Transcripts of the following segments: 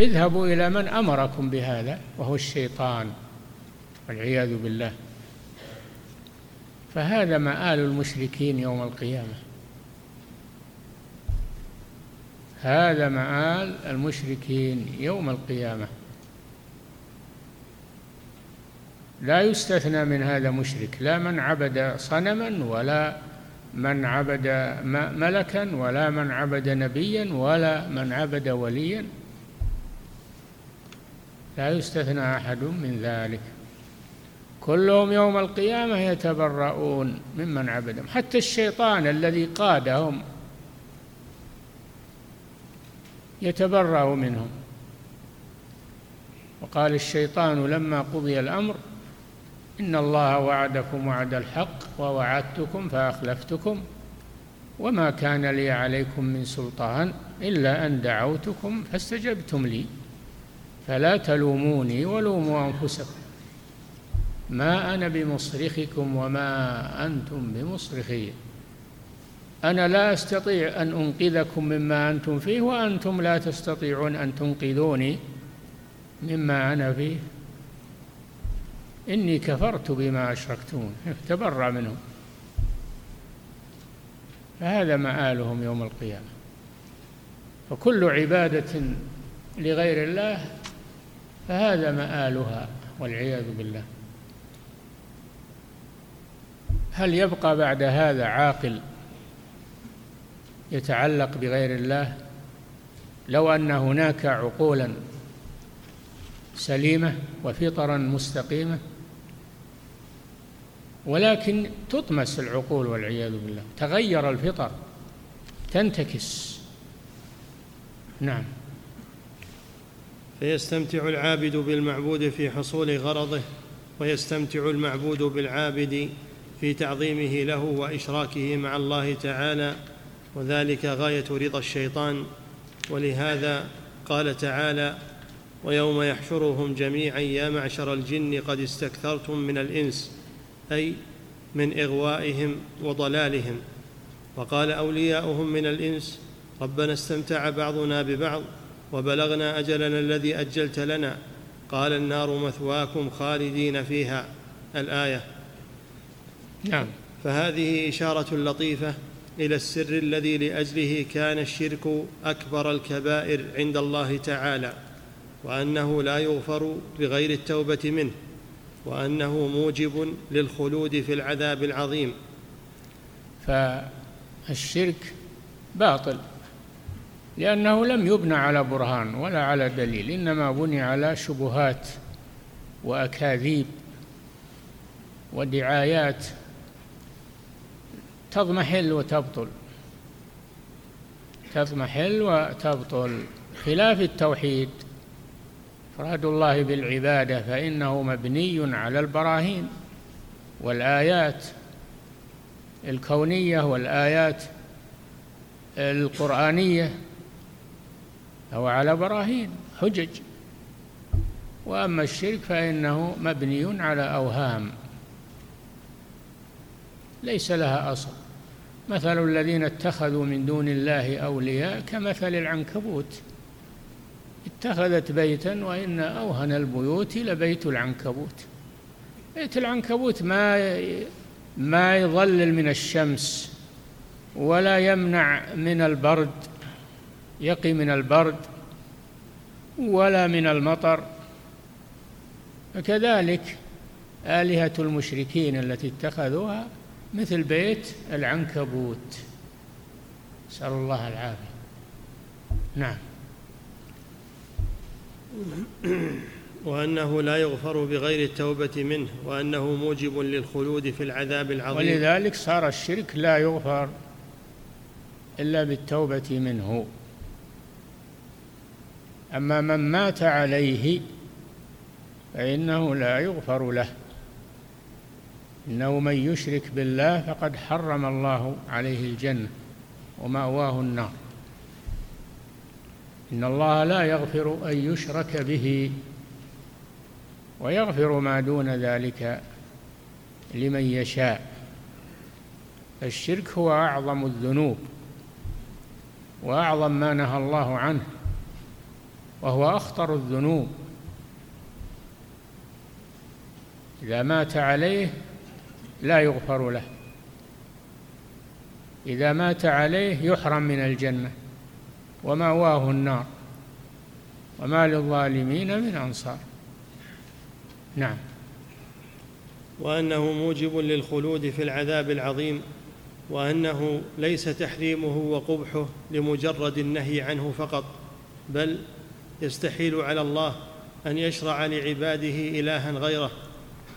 اذهبوا إلى من أمركم بهذا وهو الشيطان والعياذ بالله. فهذا مآل المشركين يوم القيامة. هذا مآل المشركين يوم القيامة. لا يستثنى من هذا مشرك لا من عبد صنما ولا من عبد ملكا ولا من عبد نبيا ولا من عبد وليا. لا يستثنى أحد من ذلك. كلهم يوم القيامة يتبرؤون ممن عبدهم حتى الشيطان الذي قادهم يتبرأ منهم. وقال الشيطان لما قضي الأمر إن الله وعدكم وعد الحق ووعدتكم فأخلفتكم وما كان لي عليكم من سلطان إلا أن دعوتكم فاستجبتم لي. فلا تلوموني ولوموا أنفسكم. ما أنا بمصرخكم وما أنتم بمصرخي أنا لا أستطيع أن أنقذكم مما أنتم فيه وأنتم لا تستطيعون أن تنقذوني مما أنا فيه. إني كفرت بما أشركتمون تبرأ منهم. فهذا مآلهم يوم القيامة. فكل عبادة لغير الله فهذا مآلها والعياذ بالله. هل يبقى بعد هذا عاقل يتعلق بغير الله لو أن هناك عقولا سليمة وفطرا مستقيمة؟ ولكن تطمس العقول والعياذ بالله تغير الفطر تنتكس. نعم. فيستمتع العابد بالمعبود في حصول غرضه ويستمتع المعبود بالعابد في تعظيمه له وإشراكه مع الله تعالى وذلك غاية رضا الشيطان. ولهذا قال تعالى ويوم يحشرهم جميعا يا معشر الجن قد استكثرتم من الإنس أي من إغوائهم وضلالهم وقال أولياؤهم من الإنس ربنا استمتع بعضنا ببعض وبلغنا أجلنا الذي أجلت لنا. قال النار مثواكم خالدين فيها. الآية. نعم. فهذه إشارة لطيفة إلى السر الذي لأجله كان الشرك أكبر الكبائر عند الله تعالى وأنه لا يغفر بغير التوبة منه وأنه موجب للخلود في العذاب العظيم. فالشرك باطل. لأنه لم يبنى على برهان ولا على دليل إنما بني على شبهات وأكاذيب ودعايات تضمحل وتبطل. تضمحل وتبطل. خلاف التوحيد إفراد الله بالعبادة فإنه مبني على البراهين والآيات الكونية والآيات القرآنية. أو على براهين حجج. وأما الشرك فإنه مبني على أوهام. ليس لها أصل. مثل الذين اتخذوا من دون الله أولياء كمثل العنكبوت. اتخذت بيتا وإن أوهن البيوت لبيت العنكبوت. بيت العنكبوت ما ما يظلل من الشمس ولا يمنع من البرد. يقي من البرد ولا من المطر فكذلك آلهة المشركين التي اتخذوها مثل بيت العنكبوت. نسأل الله العافية. نعم. وأنه لا يغفر بغير التوبة منه وأنه موجب للخلود في العذاب العظيم. ولذلك صار الشرك لا يغفر إلا بالتوبة منه. أما من مات عليه فإنه لا يغفر له. إنه من يشرك بالله فقد حرم الله عليه الجنة ومأواه النار. إن الله لا يغفر أن يشرك به ويغفر ما دون ذلك لمن يشاء. الشرك هو أعظم الذنوب وأعظم ما نهى الله عنه. وهو أخطر الذنوب. إذا مات عليه لا يغفر له. إذا مات عليه يحرم من الجنة ومأواه النار وما للظالمين من أنصار. نعم. وأنه موجب للخلود في العذاب العظيم وأنه ليس تحريمه وقبحه لمجرد النهي عنه فقط بل يستحيل على الله أن يشرع لعباده إلها غيره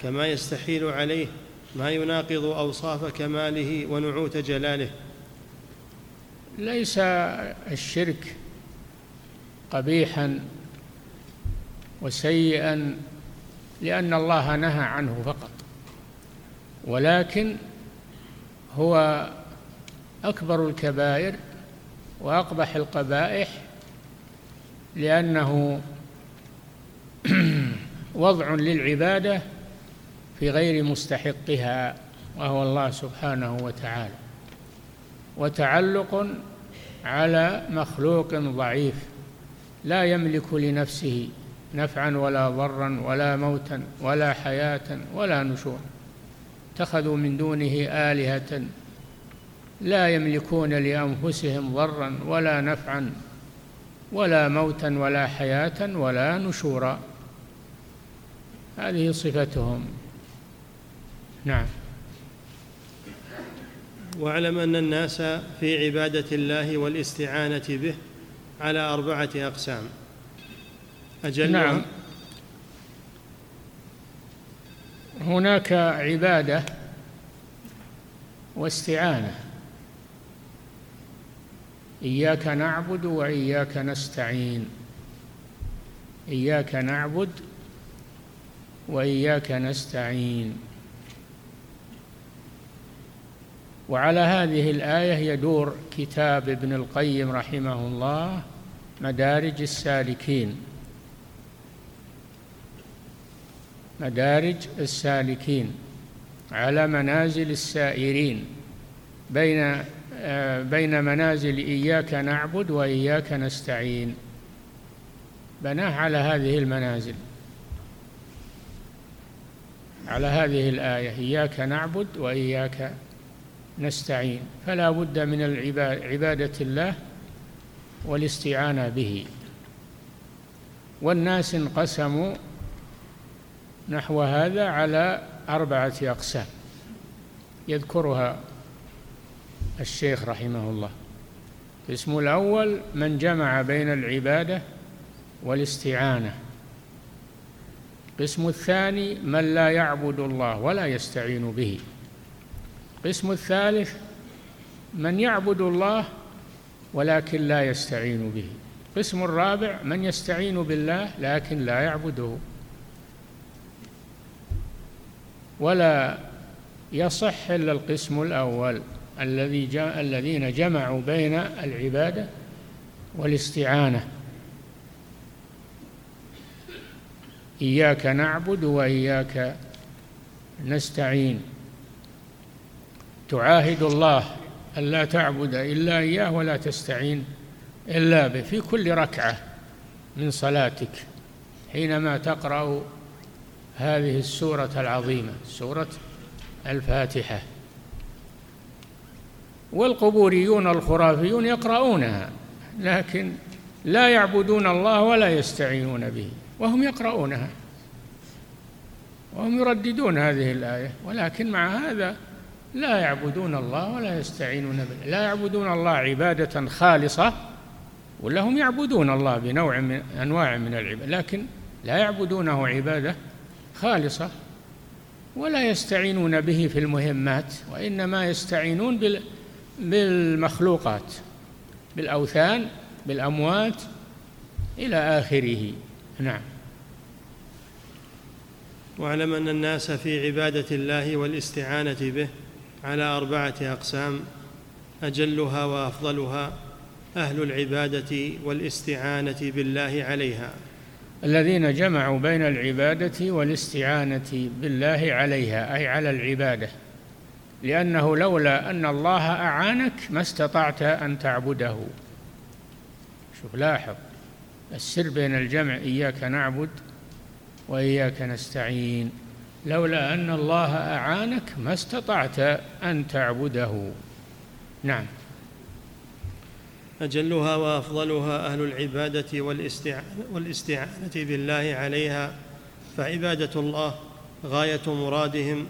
كما يستحيل عليه ما يناقض أوصاف كماله ونعوت جلاله. ليس الشرك قبيحا وسيئا لأن الله نهى عنه فقط ولكن هو أكبر الكبائر وأقبح القبائح لأنه وضع للعبادة في غير مستحقها وهو الله سبحانه وتعالى. وتعلق على مخلوق ضعيف لا يملك لنفسه نفعا ولا ضرا ولا موتا ولا حياة ولا نشورا. اتخذوا من دونه آلهة لا يملكون لأنفسهم ضرا ولا نفعا ولا موتا ولا حياة ولا نشورا. هذه صفتهم. نعم. واعلم أن الناس في عبادة الله والاستعانة به على أربعة أقسام. أجل نعم. هناك عبادة واستعانة. إياك نعبد وإياك نستعين. إياك نعبد وإياك نستعين. وعلى هذه الآية يدور كتاب ابن القيم رحمه الله مدارج السالكين. مدارج السالكين على منازل السائرين بين بين منازل إياك نعبد وإياك نستعين. بناه على هذه المنازل على هذه الآية إياك نعبد وإياك نستعين. فلا بد من عبادة الله والاستعانة به. والناس انقسموا نحو هذا على أربعة أقسام يذكرها الشيخ رحمه الله. القسم الأول من جمع بين العبادة والاستعانة. القسم الثاني من لا يعبد الله ولا يستعين به. القسم الثالث من يعبد الله ولكن لا يستعين به. القسم الرابع من يستعين بالله لكن لا يعبده. ولا يصح إلا القسم الأول. الذي جاء الذين جمعوا بين العبادة والاستعانة. إياك نعبد وإياك نستعين. تعاهد الله ألا تعبد إلا إياه ولا تستعين إلا به في كل ركعة من صلاتك حينما تقرأ هذه السورة العظيمة سورة الفاتحة. والقبوريون الخرافيون يقرؤونها لكن لا يعبدون الله ولا يستعينون به وهم يقرؤونها وهم يرددون هذه الآية ولكن مع هذا لا يعبدون الله ولا يستعينون به لا يعبدون الله عبادة خالصة ولا هم يعبدون الله بنوع من أنواع من العبادة لكن لا يعبدونه عبادة خالصة ولا يستعينون به في المهمات وإنما يستعينون بالمخلوقات بالأوثان بالأموات إلى آخره. نعم. واعلم أن الناس في عبادة الله والاستعانة به على أربعة أقسام أجلها وأفضلها أهل العبادة والاستعانة بالله عليها. الذين جمعوا بين العبادة والاستعانة بالله عليها أي على العبادة. لأنه لولا أن الله أعانك ما استطعت أن تعبده. شوف لاحظ السر بين الجمع إياك نعبد وإياك نستعين. لولا أن الله أعانك ما استطعت أن تعبده. نعم. أجلها وأفضلها أهل العبادة والاستعانة بالله عليها فعبادة الله غاية مرادهم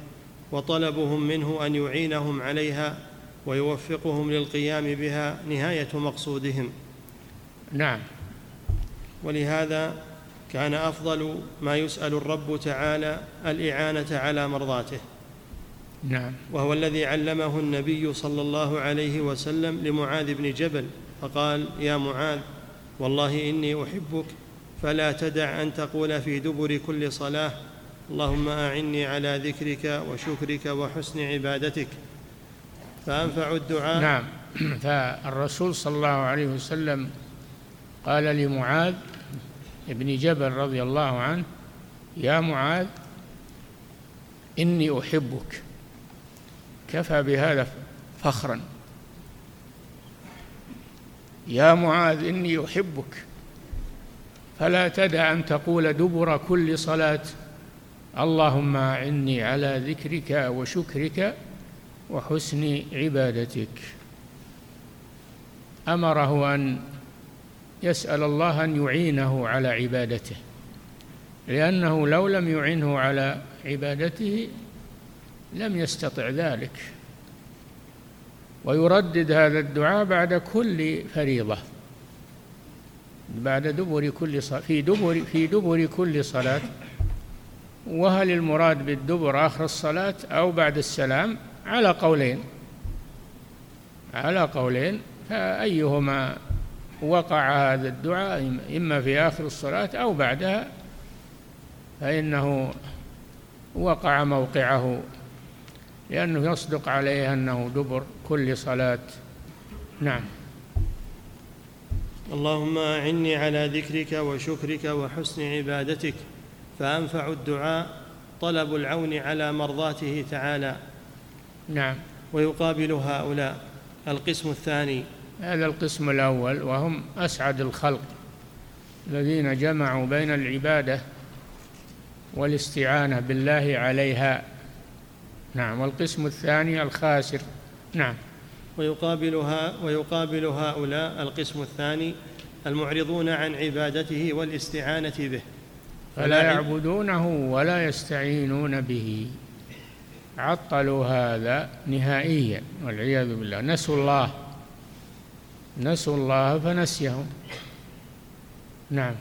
وطلبهم منه أن يعينهم عليها ويوفقهم للقيام بها نهاية مقصودهم. نعم. ولهذا كان أفضل ما يسأل الرب تعالى الإعانة على مرضاته. نعم. وهو الذي علمه النبي صلى الله عليه وسلم لمعاذ بن جبل فقال يا معاذ والله إني أحبك فلا تدع أن تقول في دبر كل صلاة اللهم أعني على ذكرك وشكرك وحسن عبادتك. فأنفع الدعاء. نعم. فالرسول صلى الله عليه وسلم قال لمعاذ ابن جبل رضي الله عنه يا معاذ إني أحبك. كفى بهذا فخرا. يا معاذ إني أحبك. فلا تدع أن تقول دبر كل صلاة اللهم أعني على ذكرك وشكرك وحسن عبادتك. أمره أن يسأل الله أن يعينه على عبادته لأنه لو لم يعنه على عبادته لم يستطع ذلك. ويردد هذا الدعاء بعد كل فريضة بعد دبر كل صلاة في دبر في دبر كل صلاة. وهل المراد بالدبر آخر الصلاة أو بعد السلام؟ على قولين. على قولين. فأيهما وقع هذا الدعاء؟ إما في آخر الصلاة أو بعدها. فإنه وقع موقعه. لأنه يصدق عليه أنه دبر كل صلاة. نعم. اللهم أعني على ذكرك وشكرك وحسن عبادتك. فأنفع الدعاء طلب العون على مرضاته تعالى. نعم. ويقابل هؤلاء. القسم الثاني. هذا القسم الأول وهم أسعد الخلق الذين جمعوا بين العبادة والاستعانة بالله عليها. نعم. والقسم الثاني الخاسر. نعم. ويقابلها ويقابل هؤلاء القسم الثاني المعرضون عن عبادته والاستعانة به. فلا يعبدونه ولا يستعينون به. عطلوا هذا نهائيا والعياذ بالله. نسوا الله. نسوا الله فنسيهم. نعم.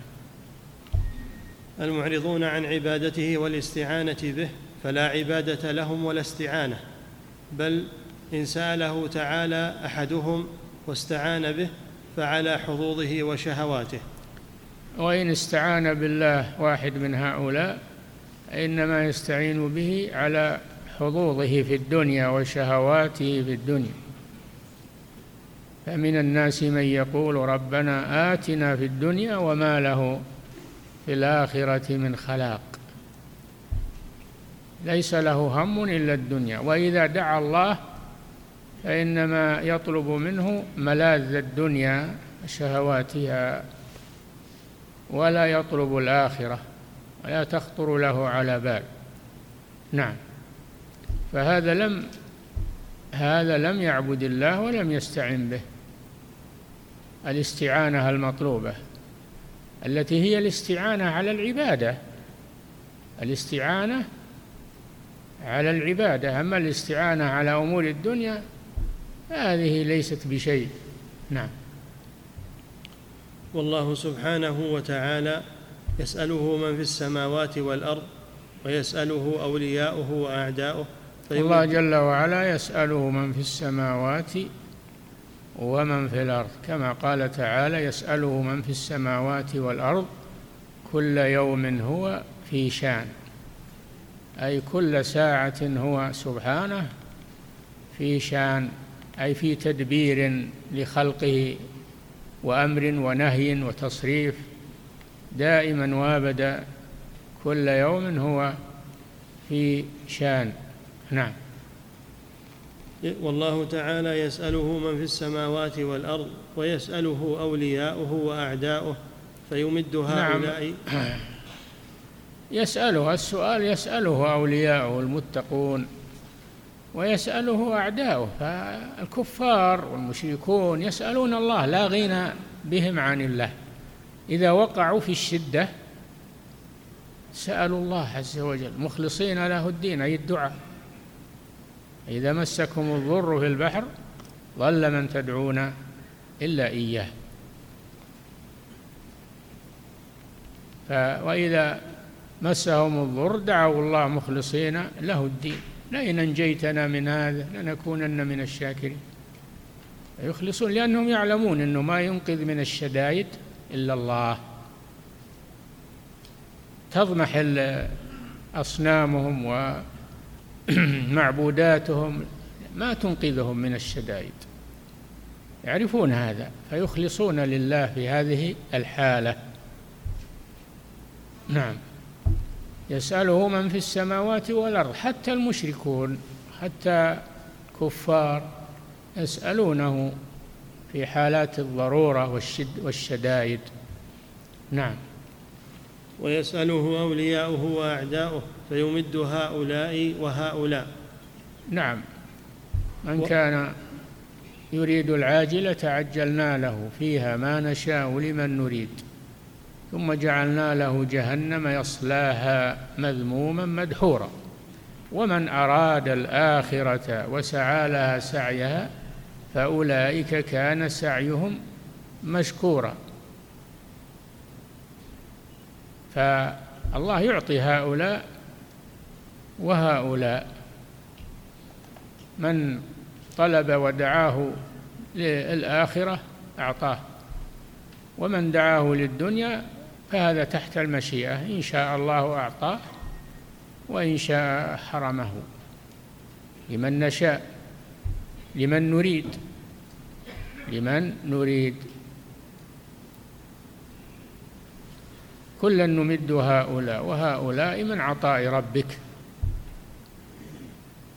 المعرضون عن عبادته والاستعانة به فلا عبادة لهم ولا استعانة بل إن سأله تعالى أحدهم واستعان به فعلى حظوظه وشهواته. وإن استعان بالله واحد من هؤلاء إنما يستعين به على حظوظه في الدنيا وشهواته في الدنيا. فمن الناس من يقول ربنا آتنا في الدنيا وما له في الآخرة من خلاق. ليس له هم إلا الدنيا. وإذا دعا الله فإنما يطلب منه ملاذ الدنيا شهواتها. ولا يطلب الآخرة ولا تخطر له على بال. نعم. فهذا لم هذا لم يعبد الله ولم يستعن به. الاستعانة المطلوبة التي هي الاستعانة على العبادة. الاستعانة على العبادة. أما الاستعانة على أمور الدنيا هذه ليست بشيء. نعم. والله سبحانه وتعالى يسأله من في السماوات والأرض ويسأله أولياؤه وأعداؤه. الله جل وعلا يسأله من في السماوات ومن في الأرض. كما قال تعالى يسأله من في السماوات والأرض كل يوم هو في شان. أي كل ساعة هو سبحانه في شان أي في تدبير لخلقه وأمر ونهي وتصريف دائما وأبدا كل يوم هو في شأن. نعم. والله تعالى يسأله من في السماوات والأرض ويسأله أولياؤه وأعداؤه فيمد هؤلاء نعم يسأله السؤال يسأله أولياؤه المتقون. ويسأله أعداؤه فالكفار والمشركون يسألون الله لا غنى بهم عن الله. إذا وقعوا في الشدة سألوا الله عز وجل مخلصين له الدين أي الدعاء. إذا مسكم الضر في البحر ظل من تدعون إلا إياه. وإذا مسهم الضر دعوا الله مخلصين له الدين. لئن أنجيتنا من هذا لنكونن من الشاكرين. يخلصون لأنهم يعلمون أنه ما ينقذ من الشدائد إلا الله. تضمح أصنامهم ومعبوداتهم ما تنقذهم من الشدائد. يعرفون هذا فيخلصون لله في هذه الحالة. نعم. يسأله من في السماوات والأرض حتى المشركون حتى كفار يسألونه في حالات الضرورة والشد والشدائد. نعم. ويسأله أولياؤه وأعداؤه فيمد هؤلاء وهؤلاء. نعم. من و... كان يريد العاجلة عجلنا له فيها ما نشاء لمن نريد. ثم جعلنا له جهنم يصلاها مذموما مدحورا. ومن أراد الآخرة وسعى لها سعيها فأولئك كان سعيهم مشكورا. فالله يعطي هؤلاء وهؤلاء. من طلب ودعاه للآخرة أعطاه. ومن دعاه للدنيا فهذا تحت المشيئة. إن شاء الله أعطاه وإن شاء حرمه. لمن نشاء لمن نريد لمن نريد. كلا نمد هؤلاء وهؤلاء من عطاء ربك.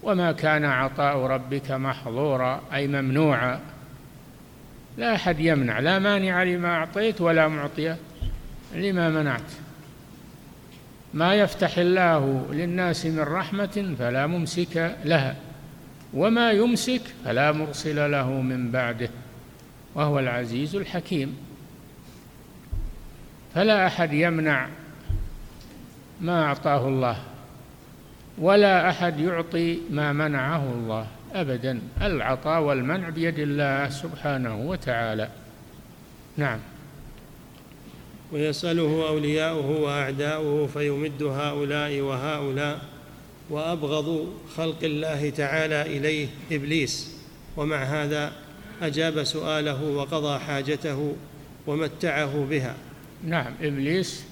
وما كان عطاء ربك محظورا أي ممنوعا. لا أحد يمنع لا مانع لما أعطيت ولا معطي لما منعت. ما يفتح الله للناس من رحمة فلا ممسك لها وما يمسك فلا مرسل له من بعده وهو العزيز الحكيم. فلا أحد يمنع ما أعطاه الله ولا أحد يعطي ما منعه الله أبدا. العطاء والمنع بيد الله سبحانه وتعالى. نعم. ويسأله أولياؤه وأعداؤه فيمد هؤلاء وهؤلاء وأبغض خلق الله تعالى إليه إبليس. ومع هذا أجاب سؤاله وقضى حاجته ومتعه بها. نعم إبليس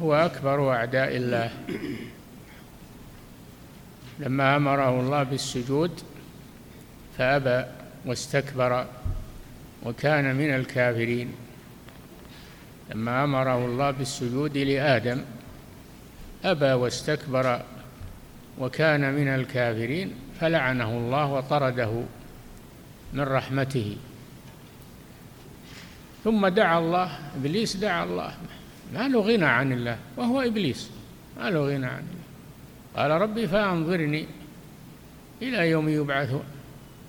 هو أكبر أعداء الله. لما أمره الله بالسجود فأبى واستكبر وكان من الكافرين. لما أمره الله بالسجود لآدم أبى واستكبر وكان من الكافرين فلعنه الله وطرده من رحمته. ثم دعا الله إبليس دعا الله ما له غنى عن الله وهو إبليس ما له غنى عن الله. قال ربي فأنظرني إلى يوم يبعثون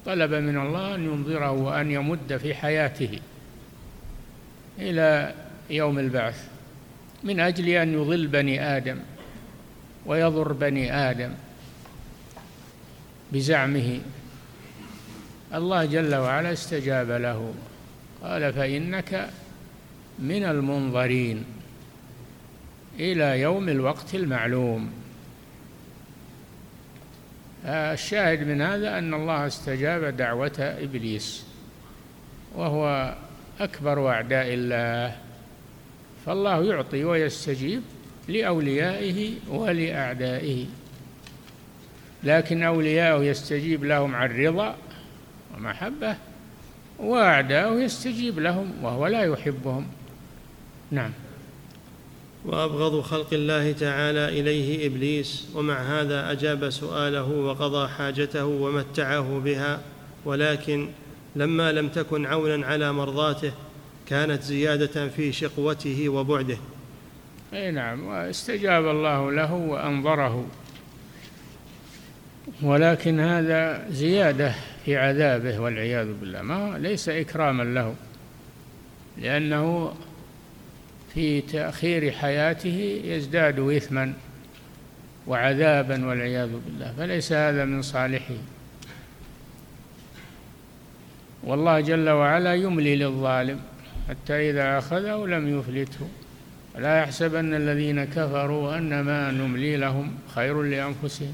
طلب من الله أن ينظره وأن يمد في حياته إلى يوم البعث من أجل أن يضل بني آدم ويضر بني آدم بزعمه. الله جل وعلا استجاب له قال فإنك من المنظرين إلى يوم الوقت المعلوم. الشاهد من هذا أن الله استجاب دعوة إبليس وهو أكبر أعداء الله. فالله يعطي ويستجيب لأوليائه ولأعدائه. لكن أولياءه يستجيب لهم عن رضا ومحبة وأعداؤه يستجيب لهم وهو لا يحبهم. نعم. وأبغض خلق الله تعالى إليه إبليس ومع هذا أجاب سؤاله وقضى حاجته ومتعه بها ولكن لما لم تكن عونا على مرضاته كانت زيادة في شقوته وبعده. أي نعم واستجاب الله له وأنظره. ولكن هذا زيادة في عذابه والعياذ بالله. ما ليس إكراما له لأنه في تأخير حياته يزداد اثما وعذابا والعياذ بالله. فليس هذا من صالحه. والله جل وعلا يملي للظالم. حتى إذا أخذه لم يفلته. لا يحسبن الذين كفروا أنما نملي لهم خير لأنفسهم.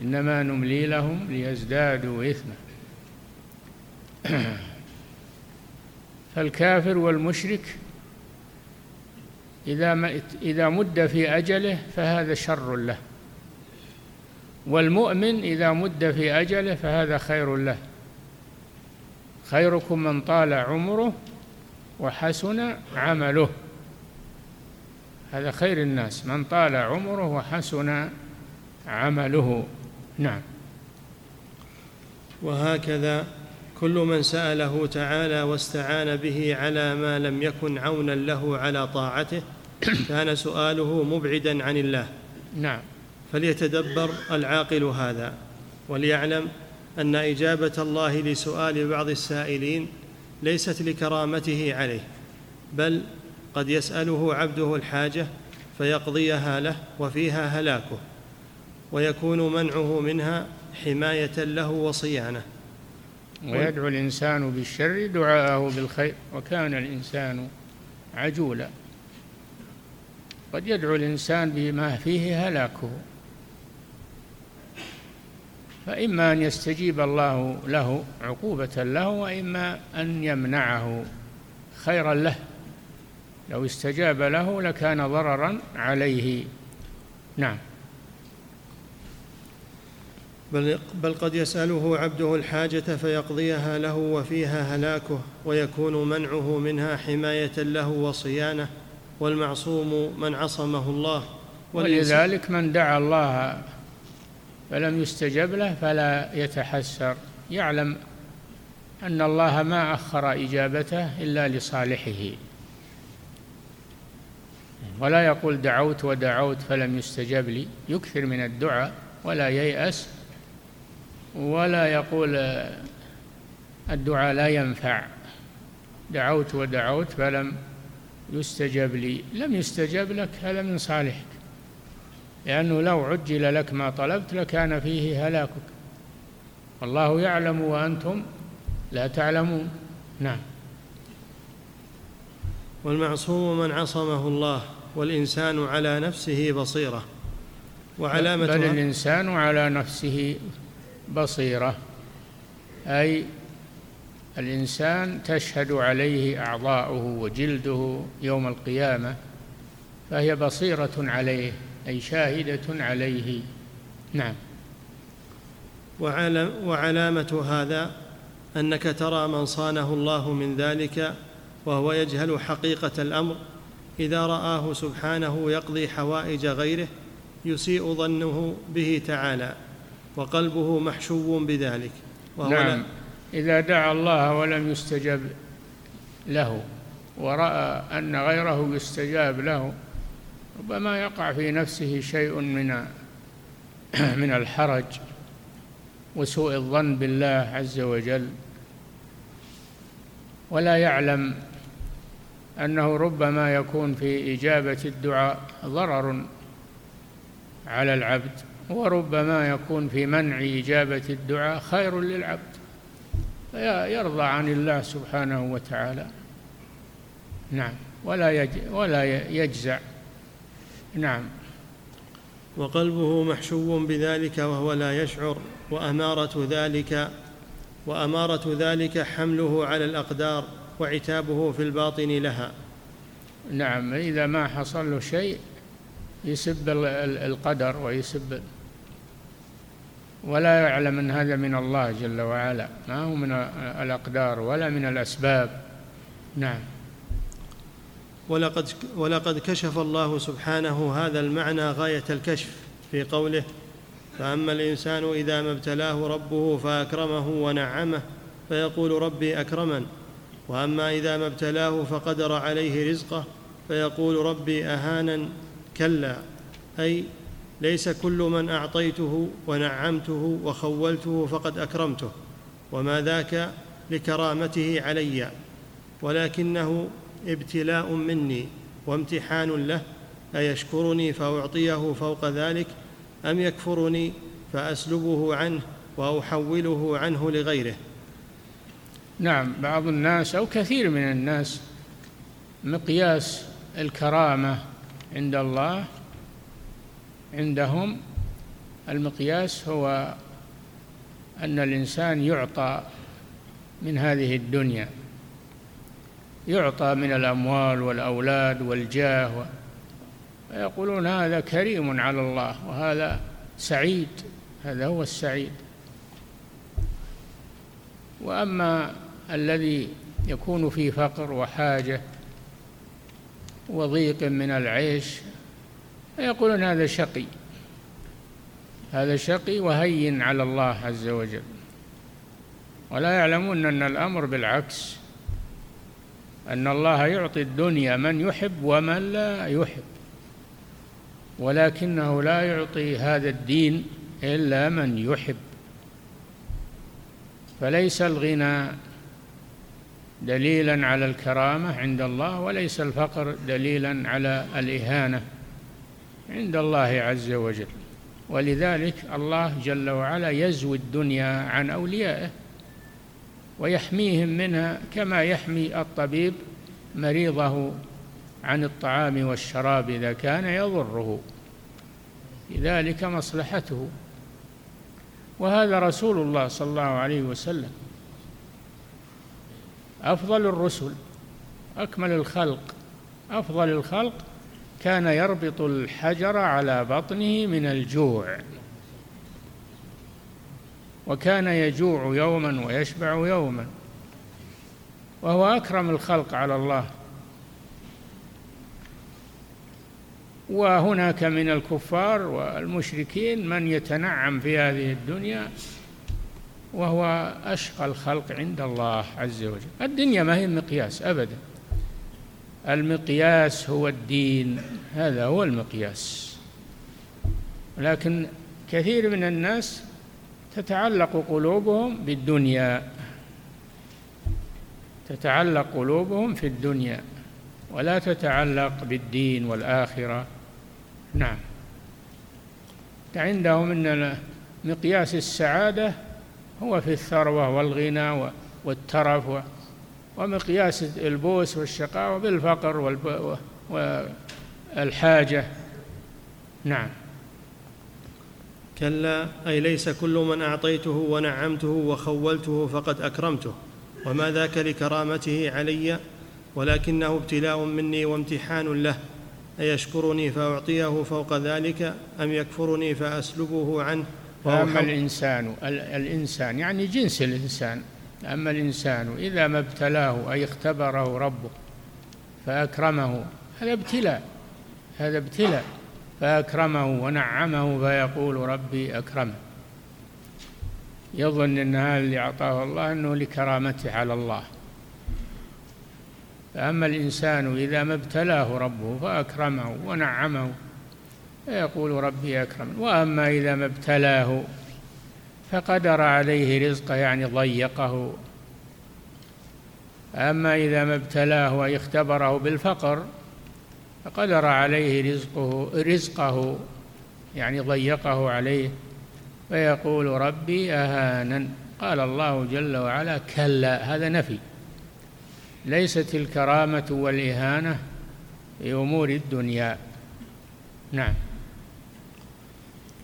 إنما نملي لهم ليزدادوا إثما. فالكافر والمشرك إذا إذا مد في أجله فهذا شر له. والمؤمن إذا مد في أجله فهذا خير له. خيركم من طال عمره وحسن عمله. هذا خير الناس. من طال عمره وحسن عمله. نعم. وهكذا كل من سأله تعالى واستعان به على ما لم يكن عونا له على طاعته كان سؤاله مبعدا عن الله. نعم. فليتدبر العاقل هذا وليعلم أن إجابة الله لسؤال بعض السائلين ليست لكرامته عليه بل قد يسأله عبده الحاجة فيقضيها له وفيها هلاكه ويكون منعه منها حماية له وصيانة. ويدعو الإنسان بالشر دعاءه بالخير وكان الإنسان عجولا. قد يدعو الإنسان بما فيه هلاكه. فإما أن يستجيب الله له عقوبة له وإما أن يمنعه خيرا له. لو استجاب له لكان ضررا عليه. نعم. بل, بل قد يسأله عبده الحاجة فيقضيها له وفيها هلاكه ويكون منعه منها حماية له وصيانة والمعصوم من عصمه الله. ولذلك من دعا الله فلم يستجب له فلا يتحسر. يعلم أن الله ما أخر إجابته إلا لصالحه. ولا يقول دعوت ودعوت فلم يستجب لي. يكثر من الدعاء ولا ييأس ولا يقول الدعاء لا ينفع. دعوت ودعوت فلم يستجب لي. لم يستجب لك هذا من صالحك لأنه لو عجل لك ما طلبت لكان فيه هلاكك. والله يعلم وأنتم لا تعلمون. نعم. والمعصوم من عصمه الله والإنسان على نفسه بصيرة. وعلامة بل الإنسان على نفسه بصيرة. أي الإنسان تشهد عليه أعضاؤه وجلده يوم القيامة فهي بصيرة عليه. أي شاهدة عليه. نعم. وعلامة هذا أنك ترى من صانه الله من ذلك وهو يجهل حقيقة الأمر. إذا رآه سبحانه يقضي حوائج غيره يسيء ظنه به تعالى وقلبه محشو بذلك. وهو نعم. إذا دعا الله ولم يستجب له ورأى أن غيره يستجاب له ربما يقع في نفسه شيء من من الحرج وسوء الظن بالله عز وجل. ولا يعلم أنه ربما يكون في إجابة الدعاء ضرر على العبد وربما يكون في منع إجابة الدعاء خير للعبد. فيرضى عن الله سبحانه وتعالى. نعم. ولا ولا يجزع. نعم. وقلبه محشو بذلك وهو لا يشعر وأمارة ذلك وأمارة ذلك حمله على الأقدار وعتابه في الباطن لها. نعم. إذا ما حصل له شيء يسب القدر ويسب ولا يعلم أن هذا من الله جل وعلا. ما هو من الأقدار ولا من الأسباب. نعم. ولقد, ولقد كشف الله سبحانه هذا المعنى غاية الكشف في قوله فأما الإنسان إذا ما ابتلاه ربه فأكرمه ونعمه فيقول ربي أكرمن وأما إذا ما ابتلاه فقدر عليه رزقه فيقول ربي اهانا كلا أي ليس كل من أعطيته ونعمته وخولته فقد أكرمته وما ذاك لكرامته علي ولكنه ابتلاء مني وامتحان له أيشكرني فأعطيه فوق ذلك؟ أم يكفرني فأسلبه عنه وأحوله عنه لغيره؟ نعم بعض الناس أو كثير من الناس مقياس الكرامة عند الله عندهم المقياس هو أن الإنسان يعطى من هذه الدنيا. يعطى من الأموال والأولاد والجاه فيقولون هذا كريم على الله وهذا سعيد هذا هو السعيد. وأما الذي يكون في فقر وحاجة وضيق من العيش فيقولون هذا شقي. هذا شقي وهين على الله عز وجل. ولا يعلمون أن الأمر بالعكس أن الله يعطي الدنيا من يحب ومن لا يحب. ولكنه لا يعطي هذا الدين إلا من يحب. فليس الغنى دليلا على الكرامة عند الله وليس الفقر دليلا على الإهانة عند الله عز وجل. ولذلك الله جل وعلا يزوي الدنيا عن أوليائه. ويحميهم منها كما يحمي الطبيب مريضه عن الطعام والشراب إذا كان يضره. لذلك مصلحته. وهذا رسول الله صلى الله عليه وسلم. أفضل الرسل أكمل الخلق. أفضل الخلق كان يربط الحجر على بطنه من الجوع. وكان يجوع يوما ويشبع يوما. وهو أكرم الخلق على الله. وهناك من الكفار والمشركين من يتنعم في هذه الدنيا وهو أشقى الخلق عند الله عز وجل. الدنيا ما هي مقياس ابدا. المقياس هو الدين. هذا هو المقياس. لكن كثير من الناس تتعلق قلوبهم بالدنيا. تتعلق قلوبهم في الدنيا ولا تتعلق بالدين والآخرة. نعم. عندهم أن مقياس السعادة هو في الثروة والغنى والترف ومقياس البوس والشقاوة بالفقر والحاجة. نعم. كلا أي ليس كل من أعطيته ونعمته وخولته فقد أكرمته. وما ذاك لكرامته علي ولكنه ابتلاء مني وامتحان له. أيشكرني فأعطيه فوق ذلك أم يكفرني فأسلبه عنه؟ فأما الإنسان الإنسان يعني جنس الإنسان. أما الإنسان إذا ما ابتلاه أي اختبره ربه فأكرمه هذا ابتلاء هذا ابتلاء. فأكرمه ونعمه فيقول ربي أكرمه يظن أن هذا اللي أعطاه الله أنه لكرامته على الله. فأما الإنسان إذا ما ابتلاه ربه فأكرمه ونعمه فيقول ربي أكرمن وأما إذا ما ابتلاه فقدر عليه رزقه يعني ضيقه. أما إذا ما ابتلاه أي اختبره بالفقر فقدر عليه رزقه رزقه يعني ضيقه عليه. فيقول ربي أهانا. قال الله جل وعلا كلا هذا نفي. ليست الكرامة والإهانة في أمور الدنيا. نعم.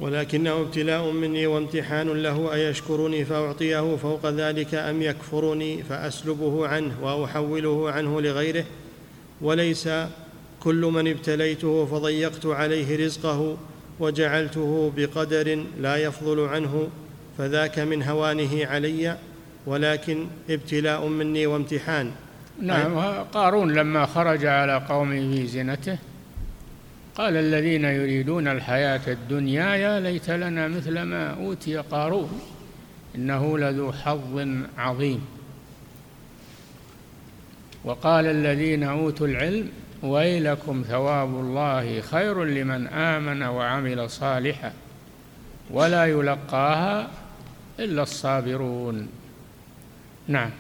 ولكنه ابتلاء مني وامتحان له أيشكرني فأعطيه فوق ذلك أم يكفرني فأسلبه عنه وأحوله عنه لغيره. وليس كل من ابتليته فضيقت عليه رزقه وجعلته بقدر لا يفضل عنه فذاك من هوانه علي ولكن ابتلاء مني وامتحان. نعم قارون لما خرج على قومه في زينته قال الذين يريدون الحياة الدنيا يا ليت لنا مثل ما أوتي قارون إنه لذو حظ عظيم. وقال الذين أوتوا العلم ويلكم ثواب الله خير لمن آمن وعمل صالحا ولا يلقاها إلا الصابرون. نعم.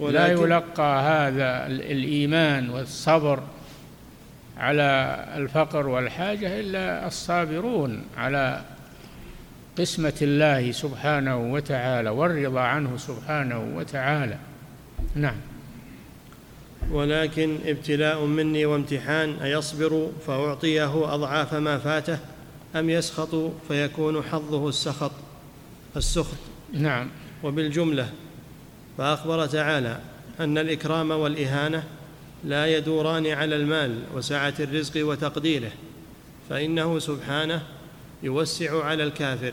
ولا يلقى هذا الإيمان والصبر على الفقر والحاجة إلا الصابرون على قسمة الله سبحانه وتعالى والرضا عنه سبحانه وتعالى. نعم. ولكن ابتلاء مني وامتحان أيصبر فأعطيه أضعاف ما فاته أم يسخط فيكون حظه السخط السخط. نعم. وبالجملة فأخبر تعالى أن الإكرام والإهانة لا يدوران على المال وسعة الرزق وتقديره فإنه سبحانه يوسع على الكافر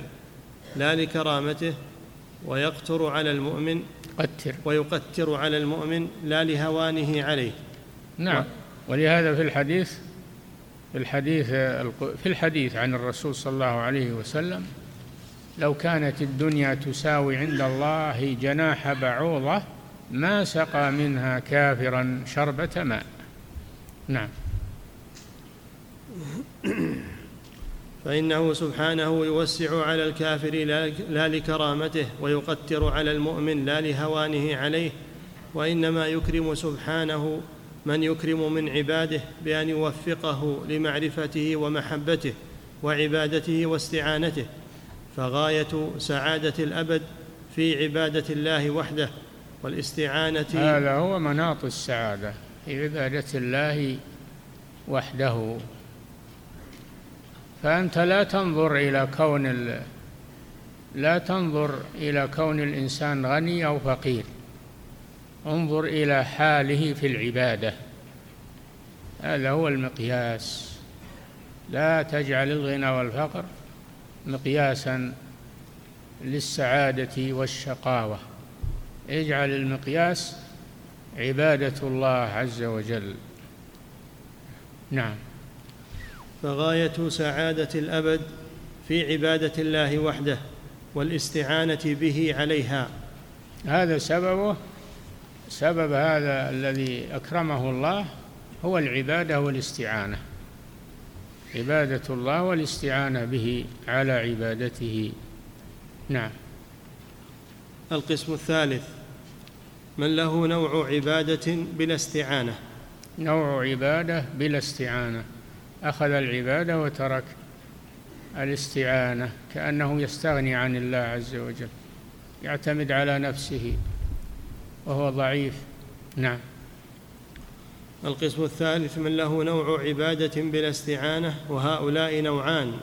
لا لكرامته ويقتر على المؤمن قتر ويقتر على المؤمن لا لهوانه عليه. نعم. ولهذا في الحديث في الحديث في الحديث عن الرسول صلى الله عليه وسلم لو كانت الدنيا تساوي عند الله جناح بعوضة ما سقى منها كافرا شربة ماء. نعم. فإنه سبحانه يوسع على الكافر لا لكرامته ويقتر على المؤمن لا لهوانه عليه. وإنما يكرم سبحانه من يكرم من عباده بأن يوفقه لمعرفته ومحبته وعبادته واستعانته. فغاية سعادة الأبد في عبادة الله وحده والاستعانة هذا هو مناط السعادة في عبادة الله وحده. فأنت لا تنظر إلى كون لا تنظر إلى كون الإنسان غني أو فقير. انظر إلى حاله في العبادة. هذا هو المقياس. لا تجعل الغنى والفقر مقياسا للسعادة والشقاوة. اجعل المقياس عبادة الله عز وجل. نعم. فغاية سعادة الأبد في عبادة الله وحده والاستعانة به عليها. هذا سببه سبب هذا الذي أكرمه الله هو العبادة والاستعانة. عبادة الله والاستعانة به على عبادته. نعم. القسم الثالث من له نوع عبادة بلا استعانة. نوع عبادة بلا استعانة. أخذ العبادة وترك الاستعانة كأنه يستغني عن الله عز وجل يعتمد على نفسه وهو ضعيف. نعم. القسم الثالث من له نوع عبادة بلا استعانة وهؤلاء نوعان.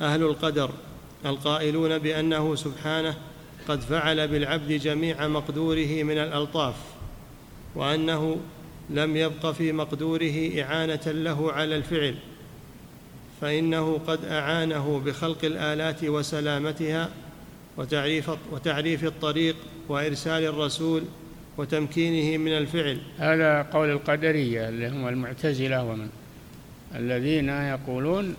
أهل القدر القائلون بأنه سبحانه قد فعل بالعبد جميع مقدوره من الألطاف وأنه لم يبق في مقدوره إعانة له على الفعل فإنه قد أعانه بخلق الآلات وسلامتها وتعريف, وتعريف الطريق وإرسال الرسول وتمكينه من الفعل. هذا قول القدرية اللي هم المعتزلة ومن الذين يقولون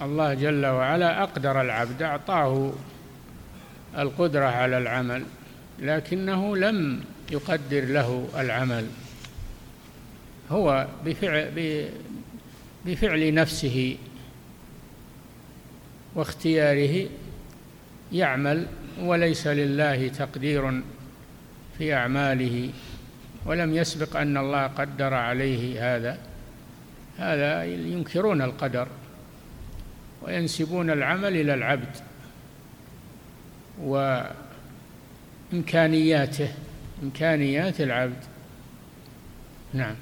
الله جل وعلا أقدر العبد أعطاه القدرة على العمل لكنه لم يقدر له العمل. هو بفعل بفعل نفسه واختياره يعمل وليس لله تقدير في أعماله ولم يسبق أن الله قدر عليه هذا. هذا ينكرون القدر وينسبون العمل إلى العبد وإمكانياته إمكانيات العبد. نعم.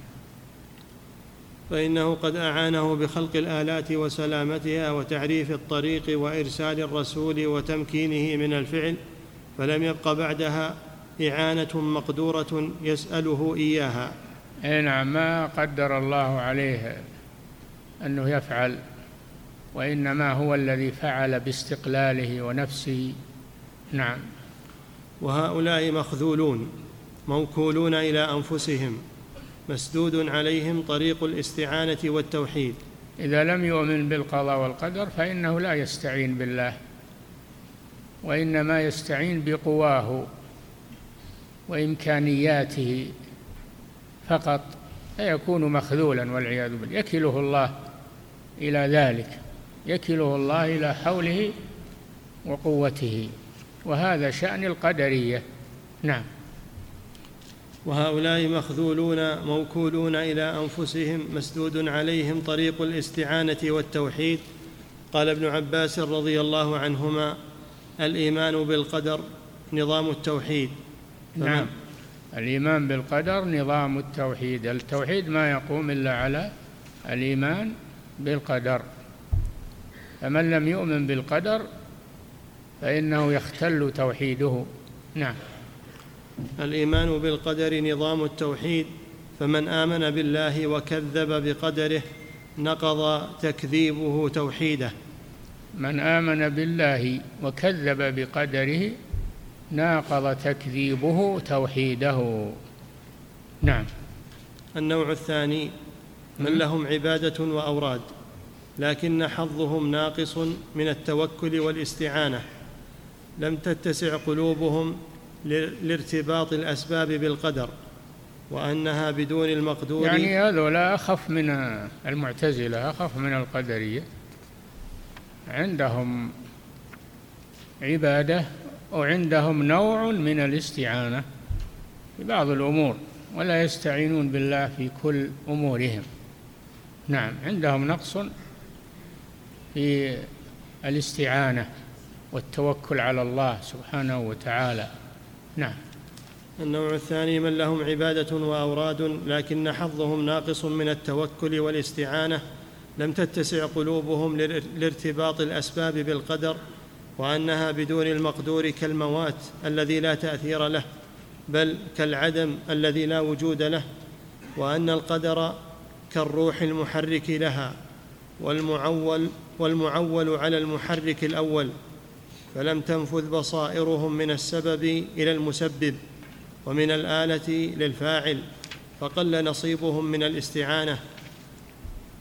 فإنه قد أعانه بخلق الآلات وسلامتها وتعريف الطريق وإرسال الرسول وتمكينه من الفعل فلم يبق بعدها إعانة مقدورة يسأله إياها. أي نعم ما قدر الله عليه أنه يفعل وإنما هو الذي فعل باستقلاله ونفسه. نعم. وهؤلاء مخذولون موكولون إلى أنفسهم مسدود عليهم طريق الاستعانة والتوحيد. إذا لم يؤمن بالقضاء والقدر فإنه لا يستعين بالله وإنما يستعين بقواه وإمكانياته فقط فيكون مخذولا والعياذ بالله. يكله الله إلى ذلك يكله الله إلى حوله وقوته وهذا شأن القدرية. نعم. وهؤلاء مخذولون موكولون إلى أنفسهم مسدود عليهم طريق الاستعانة والتوحيد. قال ابن عباس رضي الله عنهما الإيمان بالقدر نظام التوحيد. نعم. الإيمان بالقدر نظام التوحيد. التوحيد ما يقوم إلا على الإيمان بالقدر. فمن لم يؤمن بالقدر فإنه يختل توحيده. نعم. الإيمان بالقدر نظام التوحيد فمن آمن بالله وكذب بقدره نقض تكذيبه توحيده. من آمن بالله وكذب بقدره ناقض تكذيبه توحيده. نعم. النوع الثاني من لهم عبادة وأوراد لكن حظهم ناقص من التوكل والاستعانة. لم تتسع قلوبهم لارتباط الأسباب بالقدر وأنها بدون المقدور يعني هذولا أخف من المعتزلة أخف من القدرية. عندهم عبادة وعندهم نوع من الاستعانة في بعض الأمور ولا يستعينون بالله في كل أمورهم. نعم عندهم نقص في الاستعانة والتوكل على الله سبحانه وتعالى. نعم. النوع الثاني من لهم عبادة وأوراد لكن حظهم ناقص من التوكل والاستعانة. لم تتسع قلوبهم لارتباط الأسباب بالقدر وأنها بدون المقدور كالموات الذي لا تأثير له بل كالعدم الذي لا وجود له وأن القدر كالروح المحرك لها والمعول والمعول على المحرك الأول. فلم تنفذ بصائرهم من السبب إلى المسبب ومن الآلة للفاعل فقل نصيبهم من الاستعانة.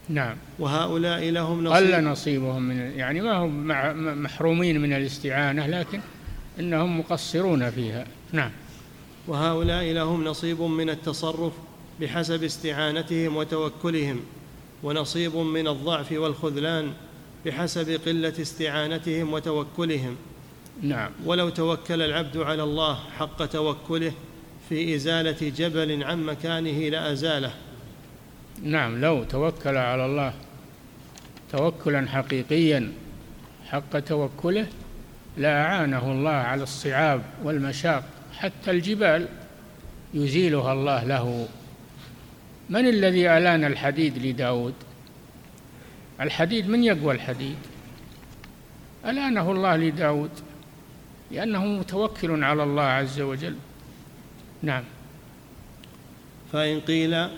نعم. وهؤلاء لهم نصيب. قل نصيبهم من يعني ما هم محرومين من الاستعانة لكن إنهم مقصرون فيها. نعم. وهؤلاء لهم نصيب من التصرف بحسب استعانتهم وتوكلهم ونصيب من الضعف والخذلان بحسب قلة استعانتهم وتوكلهم. نعم. ولو توكل العبد على الله حق توكله في إزالة جبل عن مكانه لازاله نعم لو توكل على الله توكلا حقيقيا حق توكله لأعانه الله على الصعاب والمشاق حتى الجبال يزيلها الله له. من الذي ألان الحديد لداود؟ الحديد من يقوى الحديد؟ ألانه الله لداود؟ لأنه متوكل على الله عز وجل. نعم. فإن قيل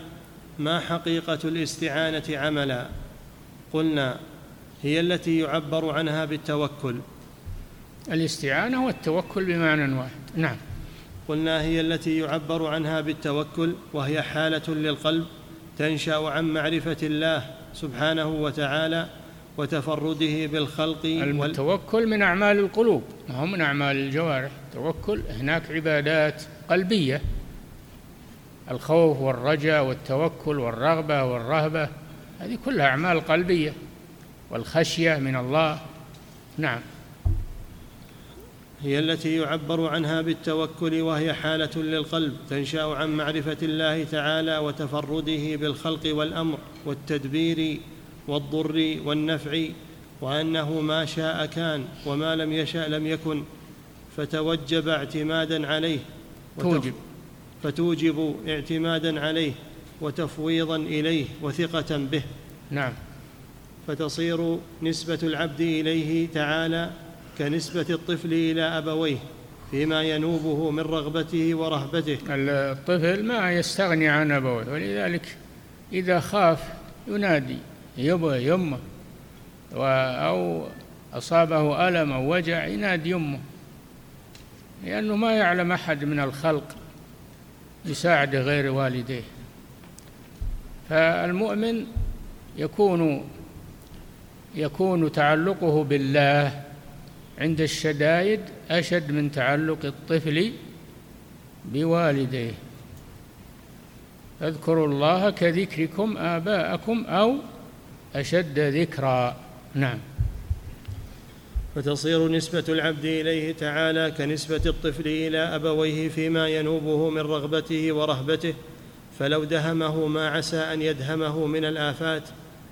ما حقيقة الاستعانة عملا قلنا هي التي يعبر عنها بالتوكل. الاستعانة والتوكل بمعنى واحد. نعم. قلنا هي التي يعبر عنها بالتوكل وهي حالة للقلب تنشأ عن معرفة الله سبحانه وتعالى وتفرده بالخلق التوكل من أعمال القلوب ما هو من أعمال الجوارح. التوكل هناك عبادات قلبية. الخوف والرجاء والتوكل والرغبة والرهبة هذه كلها أعمال قلبية. والخشية من الله. نعم. هي التي يعبر عنها بالتوكل وهي حالة للقلب تنشأ عن معرفة الله تعالى وتفرده بالخلق والأمر والتدبير والضر والنفع وأنه ما شاء كان وما لم يشأ لم يكن فتوجب اعتمادا عليه توجب. فتوجب اعتمادا عليه وتفويضا إليه وثقة به. نعم. فتصير نسبة العبد إليه تعالى كنسبة الطفل إلى أبويه فيما ينوبه من رغبته ورهبته. الطفل ما يستغني عن ابويه ولذلك إذا خاف ينادي يبا يمه أو أصابه ألم أو وجع ينادي يمه لأنه ما يعلم أحد من الخلق يساعد غير والديه. فالمؤمن يكون يكون تعلقه بالله عند الشدائد أشد من تعلق الطفل بوالديه. اذكروا الله كذكركم آباءكم أو أشد ذكرا. نعم. فتصير نسبة العبد إليه تعالى كنسبة الطفل إلى أبويه فيما ينوبه من رغبته ورهبته فلو دهمه ما عسى أن يدهمه من الآفات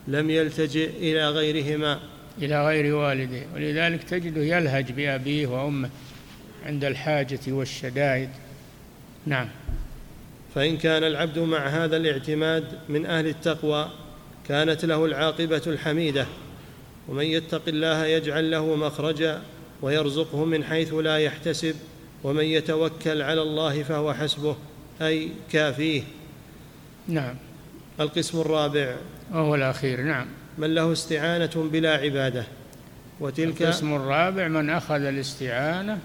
لم يلتجئ إلى غيرهما. إلى غير والده. ولذلك تجده يلهج بأبيه وأمه عند الحاجة والشدائد. نعم. فإن كان العبد مع هذا الاعتماد من أهل التقوى كانت له العاقبة الحميدة. ومن يتق الله يجعل له مخرجا ويرزقه من حيث لا يحتسب. ومن يتوكل على الله فهو حسبه أي كافيه. نعم. القسم الرابع. وهو الأخير. نعم. من له استعانة بلا عبادة. وتلك القسم الرابع من أخذ الاستعانة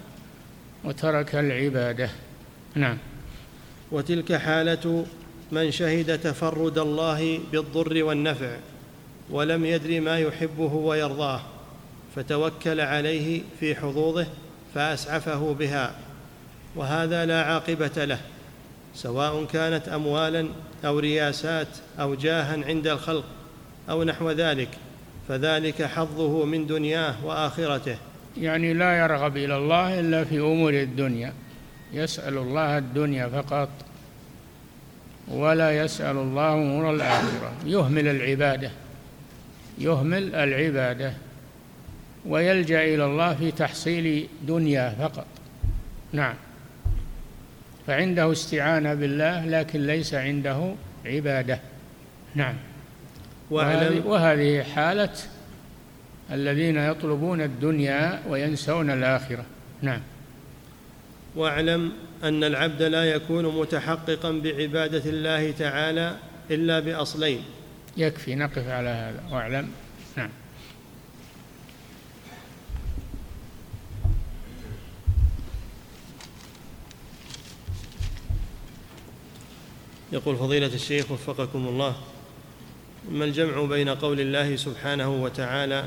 وترك العبادة. نعم. وتلك حالة من شهد تفرد الله بالضر والنفع ولم يدر ما يحبه ويرضاه فتوكل عليه في حظوظه فأسعفه بها. وهذا لا عاقبة له سواء كانت اموالا أو رياسات أو جاها عند الخلق. أو نحو ذلك فذلك حظه من دنياه وآخرته. يعني لا يرغب إلى الله إلا في أمور الدنيا. يسأل الله الدنيا فقط ولا يسأل الله أمور الآخرة. يهمل العبادة يهمل العبادة ويلجأ إلى الله في تحصيل دنيا فقط. نعم. فعنده استعانة بالله لكن ليس عنده عبادة. نعم. وهذه, وهذه حالة الذين يطلبون الدنيا وينسون الآخرة. نعم. واعلم أن العبد لا يكون متحققا بعبادة الله تعالى إلا بأصلين. يكفي نقف على هذا. واعلم. نعم. يقول فضيلة الشيخ وفقكم الله. ما الجمع بين قول الله سبحانه وتعالى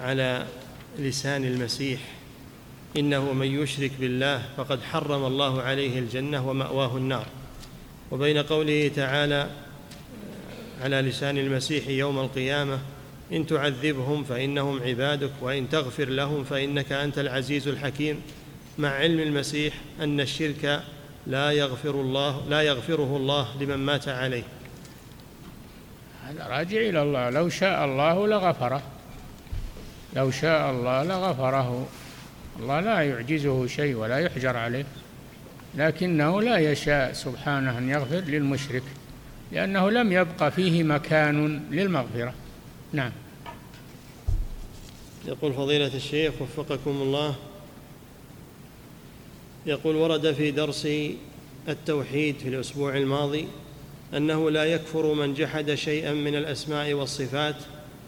على لسان المسيح؟ إنه من يشرك بالله فقد حرم الله عليه الجنة ومأواه النار. وبين قوله تعالى على لسان المسيح يوم القيامة إن تعذبهم فإنهم عبادك وإن تغفر لهم فإنك أنت العزيز الحكيم. مع علم المسيح أن الشرك لا يغفر الله لا يغفره الله لمن مات عليه. هذا راجع إلى الله. لو شاء الله لغفره. لو شاء الله لغفره. الله لا يعجزه شيء ولا يحجر عليه. لكنه لا يشاء سبحانه أن يغفر للمشرك لأنه لم يبق فيه مكان للمغفرة. نعم. يقول فضيلة الشيخ وفقكم الله يقول ورد في درس التوحيد في الأسبوع الماضي أنه لا يكفر من جحد شيئا من الأسماء والصفات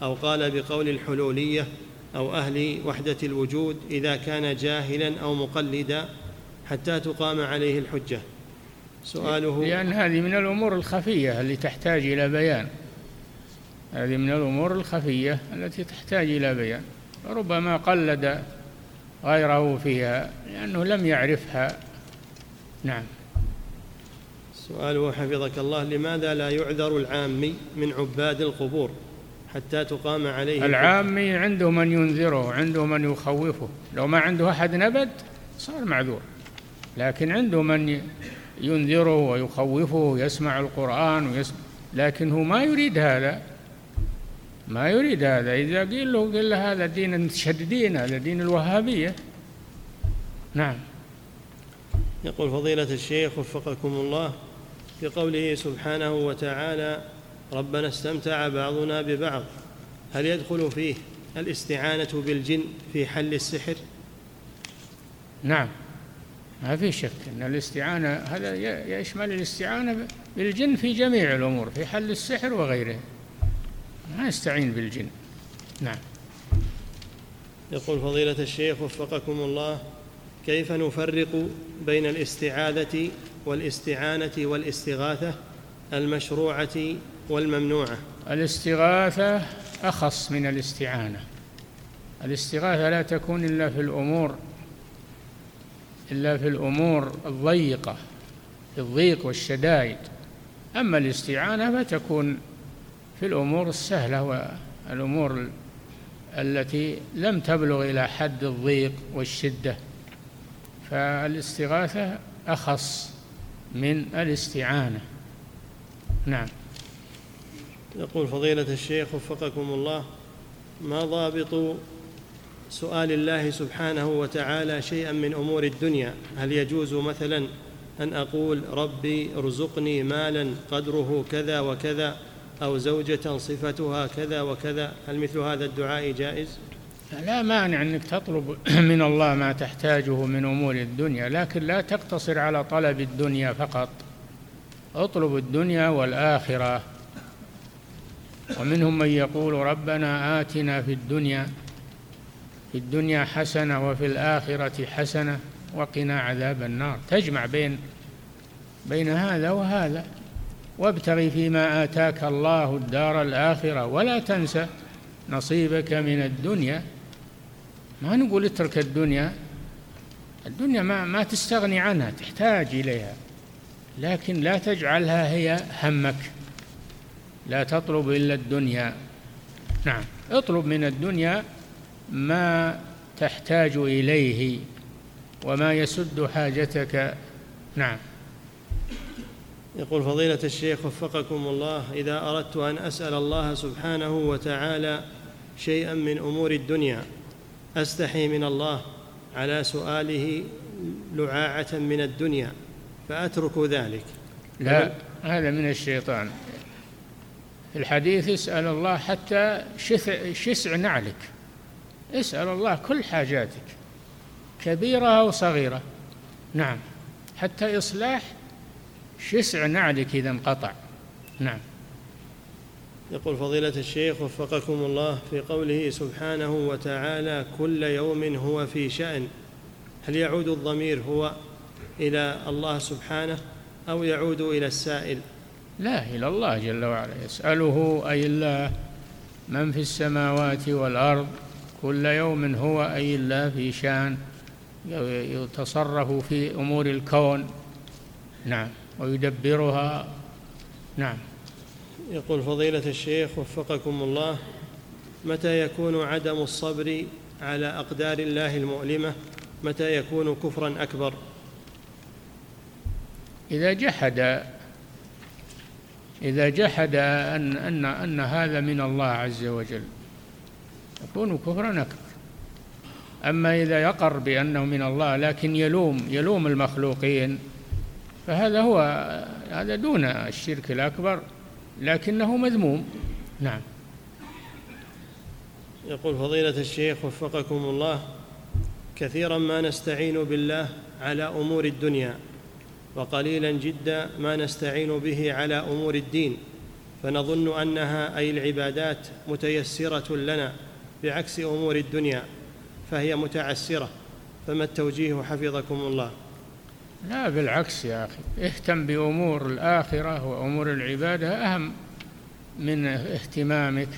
أو قال بقول الحلولية أو أهل وحدة الوجود إذا كان جاهلا أو مقلدا حتى تقام عليه الحجة. سؤاله لأن هذه من الأمور الخفية اللي تحتاج إلى بيان. هذه من الأمور الخفية التي تحتاج إلى بيان. ربما قلد غيره فيها لأنه لم يعرفها. نعم. سؤاله حفظك الله لماذا لا يعذر العامي من عباد القبور حتى تقام عليه؟ العامي عنده من ينذره عنده من يخوفه. لو ما عنده أحد نبد صار معذور. لكن عنده من ينذره ويخوفه يسمع القرآن ويسمع. لكن هو ما يريد هذا. ما يريد هذا. إذا قيل له قل له هذا دين المتشددين هذا دين الوهابية. نعم. يقول فضيلة الشيخ وفقكم الله في قوله سبحانه وتعالى ربنا استمتع بعضنا ببعض. هل يدخل فيه الاستعانة بالجن في حل السحر؟ نعم. ما في شك أن الاستعانة هذا يشمل الاستعانة بالجن في جميع الأمور في حل السحر وغيره ما يستعين بالجن. نعم. يقول فضيلة الشيخ وفقكم الله كيف نفرق بين الاستعاذة والاستعانة والاستغاثة المشروعة والممنوعة. الاستغاثة أخص من الاستعانة. الاستغاثة لا تكون إلا في الأمور إلا في الأمور الضيقة في الضيق والشدائد. أما الاستعانة فتكون في الأمور السهلة والأمور التي لم تبلغ إلى حد الضيق والشدة. فالاستغاثة أخص من الاستعانة. نعم. يقول فضيلة الشيخ وفقكم الله ما ضابط سؤال الله سبحانه وتعالى شيئا من أمور الدنيا؟ هل يجوز مثلا أن أقول ربي ارزقني مالا قدره كذا وكذا أو زوجة صفتها كذا وكذا؟ هل مثل هذا الدعاء جائز؟ لا مانع أنك تطلب من الله ما تحتاجه من أمور الدنيا لكن لا تقتصر على طلب الدنيا فقط. اطلب الدنيا والآخرة. ومنهم من يقول ربنا آتنا في الدنيا في الدنيا حسنة وفي الآخرة حسنة وقنا عذاب النار. تجمع بين بين هذا وهذا. وابتغ فيما آتاك الله الدار الآخرة. ولا تنسى نصيبك من الدنيا. ما نقول اترك الدنيا. الدنيا ما ما تستغني عنها تحتاج إليها. لكن لا تجعلها هي همك. لا تطلب إلا الدنيا. نعم اطلب من الدنيا ما تحتاج إليه وما يسد حاجتك. نعم. يقول فضيلة الشيخ وفقكم الله إذا أردت أن أسأل الله سبحانه وتعالى شيئا من أمور الدنيا أستحي من الله على سؤاله لعاعة من الدنيا فأترك ذلك. لا هذا من الشيطان. الحديث اسأل الله حتى شسع نعلك. اسأل الله كل حاجاتك كبيرة أو صغيرة. نعم حتى إصلاح شسع نعلك إذا انقطع. نعم. يقول فضيلة الشيخ وفقكم الله في قوله سبحانه وتعالى كل يوم هو في شأن. هل يعود الضمير هو إلى الله سبحانه أو يعود إلى السائل؟ لا إلى الله جل وعلا. يسأله أي الله من في السماوات والأرض. كل يوم هو أي الله في شأن. يتصرف في أمور الكون. نعم. ويدبرها. نعم. يقول فضيلة الشيخ وفقكم الله متى يكون عدم الصبر على أقدار الله المؤلمة؟ متى يكون كفرا أكبر؟ إذا جحد إذا جحد أن أن أن هذا من الله عز وجل يكون كفرا أكبر. أما إذا يقر بأنه من الله لكن يلوم يلوم المخلوقين فهذا هو هذا دون الشرك الأكبر. لكنه مذموم. نعم. يقول فضيلة الشيخ وفقكم الله كثيرا ما نستعين بالله على أمور الدنيا وقليلا جدا ما نستعين به على أمور الدين فنظن أنها أي العبادات متيسرة لنا بعكس أمور الدنيا فهي متعسرة. فما التوجيه حفظكم الله؟ لا بالعكس يا أخي. اهتم بأمور الآخرة وأمور العبادة أهم من اهتمامك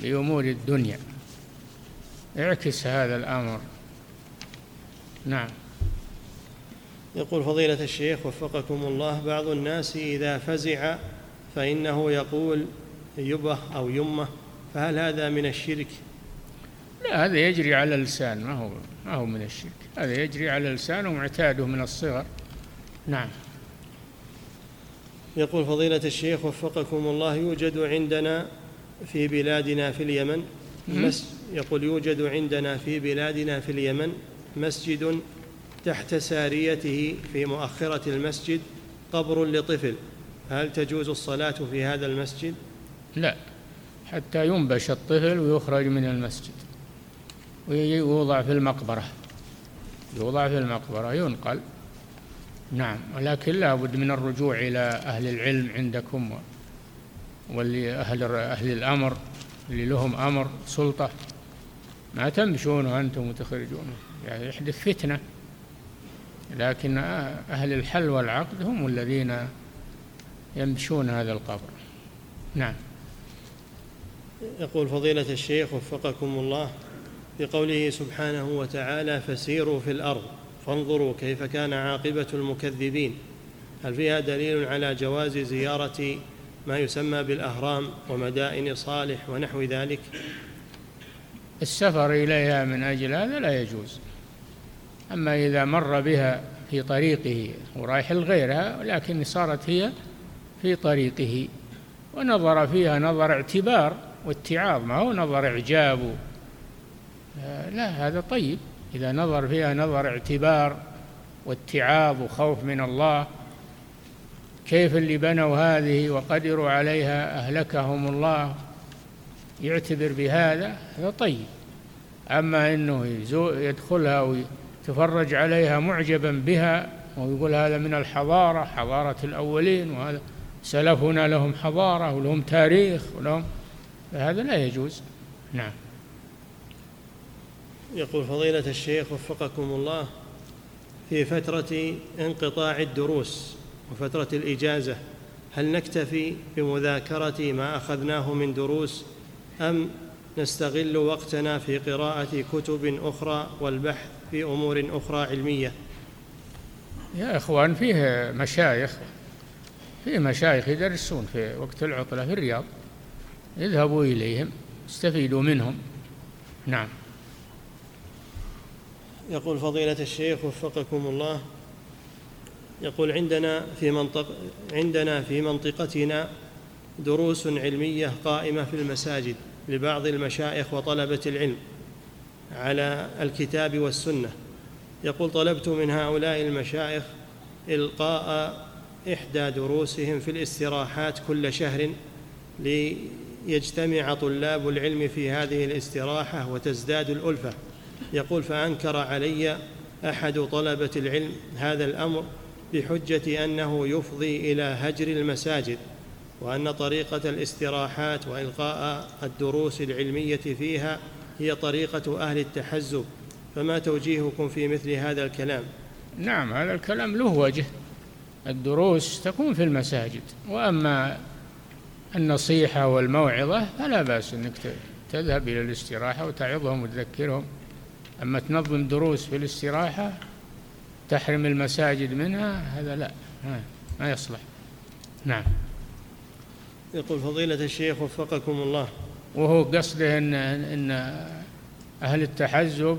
بامور الدنيا. اعكس هذا الأمر. نعم. يقول فضيلة الشيخ وفقكم الله بعض الناس إذا فزع فإنه يقول يبه أو يمه فهل هذا من الشرك؟ لا هذا يجري على اللسان ما هو ما هو من الشرك. هذا يجري على اللسان ومعتاده من الصغر. نعم. يقول فضيلة الشيخ وفقكم الله يوجد عندنا في بلادنا في اليمن مس يقول يوجد عندنا في بلادنا في اليمن مسجد تحت ساريته في مؤخرة المسجد قبر لطفل. هل تجوز الصلاة في هذا المسجد؟ لا حتى ينبش الطفل ويخرج من المسجد. ويوضع في المقبرة. يوضع في المقبرة ينقل. نعم ولكن لا بد من الرجوع إلى أهل العلم عندكم واللي أهل الأمر اللي لهم أمر سلطة. ما تمشون وأنتم وتخرجونه يعني يحدث فتنة. لكن أهل الحل والعقد هم الذين يمشون هذا القبر. نعم. يقول فضيلة الشيخ وفقكم الله في قوله سبحانه وتعالى فسيروا في الأرض فانظروا كيف كان عاقبة المكذبين. هل فيها دليل على جواز زيارة ما يسمى بالأهرام ومدائن صالح ونحو ذلك؟ السفر إليها من أجل هذا لا يجوز. أما إذا مر بها في طريقه ورايح لغيرها لكن صارت هي في طريقه. ونظر فيها نظر اعتبار واتعاظ ما هو نظر إعجاب لا هذا طيب. إذا نظر فيها نظر اعتبار واتعاظ وخوف من الله كيف اللي بنوا هذه وقدروا عليها أهلكهم الله يعتبر بهذا؟ هذا طيب. أما أنه يدخلها ويتفرج عليها معجبا بها ويقول هذا من الحضارة حضارة الأولين وهذا سلفنا لهم حضارة ولهم تاريخ ولهم هذا لا يجوز. نعم. يقول فضيلة الشيخ وفقكم الله في فترة انقطاع الدروس وفترة الإجازة هل نكتفي بمذاكرة ما أخذناه من دروس أم نستغل وقتنا في قراءة كتب أخرى والبحث في أمور أخرى علمية؟ يا إخوان فيه مشايخ فيه مشايخ يدرسون في وقت العطلة في الرياض اذهبوا إليهم استفيدوا منهم. نعم. يقول فضيلة الشيخ وفقكم الله يقول عندنا في منطق عندنا في منطقتنا دروس علمية قائمة في المساجد لبعض المشايخ وطلبة العلم على الكتاب والسنة. يقول طلبت من هؤلاء المشايخ إلقاء إحدى دروسهم في الاستراحات كل شهر ليجتمع طلاب العلم في هذه الاستراحة وتزداد الألفة. يقول فأنكر علي أحد طلبة العلم هذا الأمر بحجة أنه يفضي إلى هجر المساجد وأن طريقة الاستراحات وإلقاء الدروس العلمية فيها هي طريقة أهل التحزب. فما توجيهكم في مثل هذا الكلام؟ نعم هذا الكلام له وجه. الدروس تكون في المساجد وأما النصيحة والموعظة فلا بأس أنك تذهب إلى الاستراحة وتعظهم وتذكرهم. أما تنظم دروس في الاستراحة تحرم المساجد منها هذا لا ما يصلح. نعم. يقول فضيلة الشيخ وفقكم الله. وهو قصده أن, إن أهل التحزب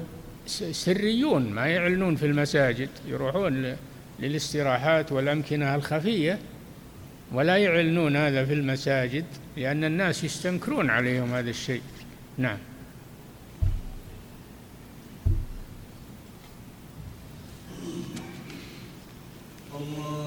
سريون ما يعلنون في المساجد يروحون للاستراحات والأمكنة الخفية ولا يعلنون هذا في المساجد لأن الناس يستنكرون عليهم هذا الشيء. نعم. اللهم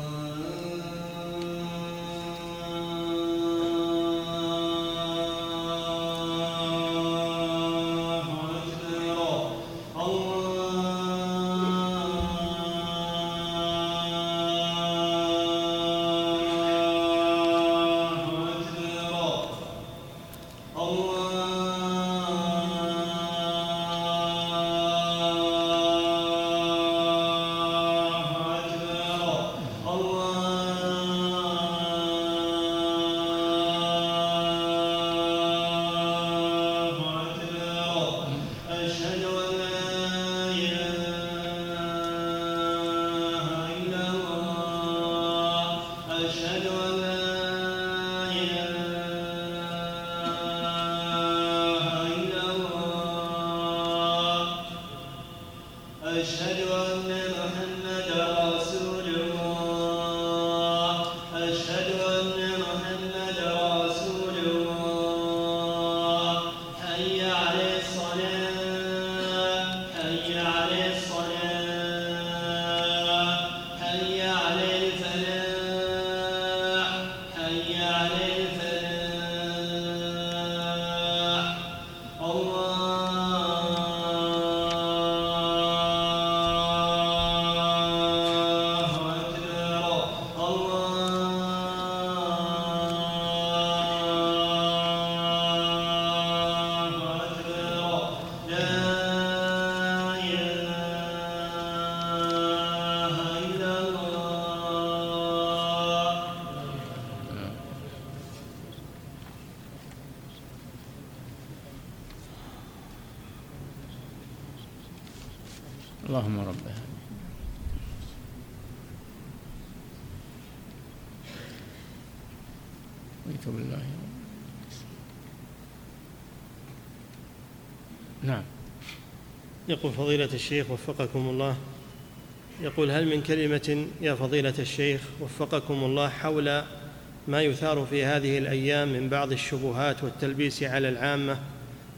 يقول فضيلة الشيخ وفقكم الله. يقول هل من كلمة يا فضيلة الشيخ وفقكم الله حول ما يثار في هذه الأيام من بعض الشبهات والتلبيس على العامة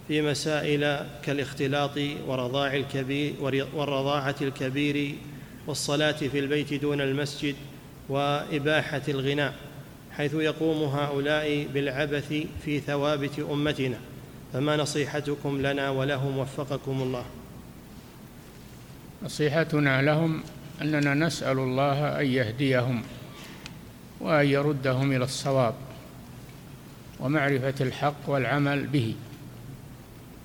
في مسائل كالاختلاط ورضاع الكبير والرضاعة الكبير والصلاة في البيت دون المسجد وإباحة الغناء حيث يقوم هؤلاء بالعبث في ثوابت أمتنا. فما نصيحتكم لنا ولهم وفقكم الله؟ نصيحتنا لهم أننا نسأل الله أن يهديهم وأن يردهم إلى الصواب ومعرفة الحق والعمل به.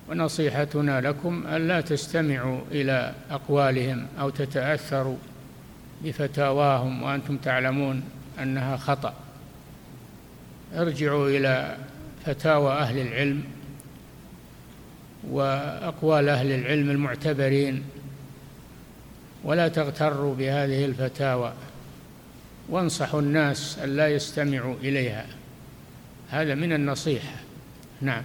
ونصيحتنا لكم الا تستمعوا إلى أقوالهم أو تتأثروا بفتاواهم وأنتم تعلمون أنها خطأ. ارجعوا إلى فتاوى أهل العلم وأقوال أهل العلم المعتبرين ولا تغتروا بهذه الفتاوى. وانصحوا الناس أن لا يستمعوا إليها. هذا من النصيحة نعم.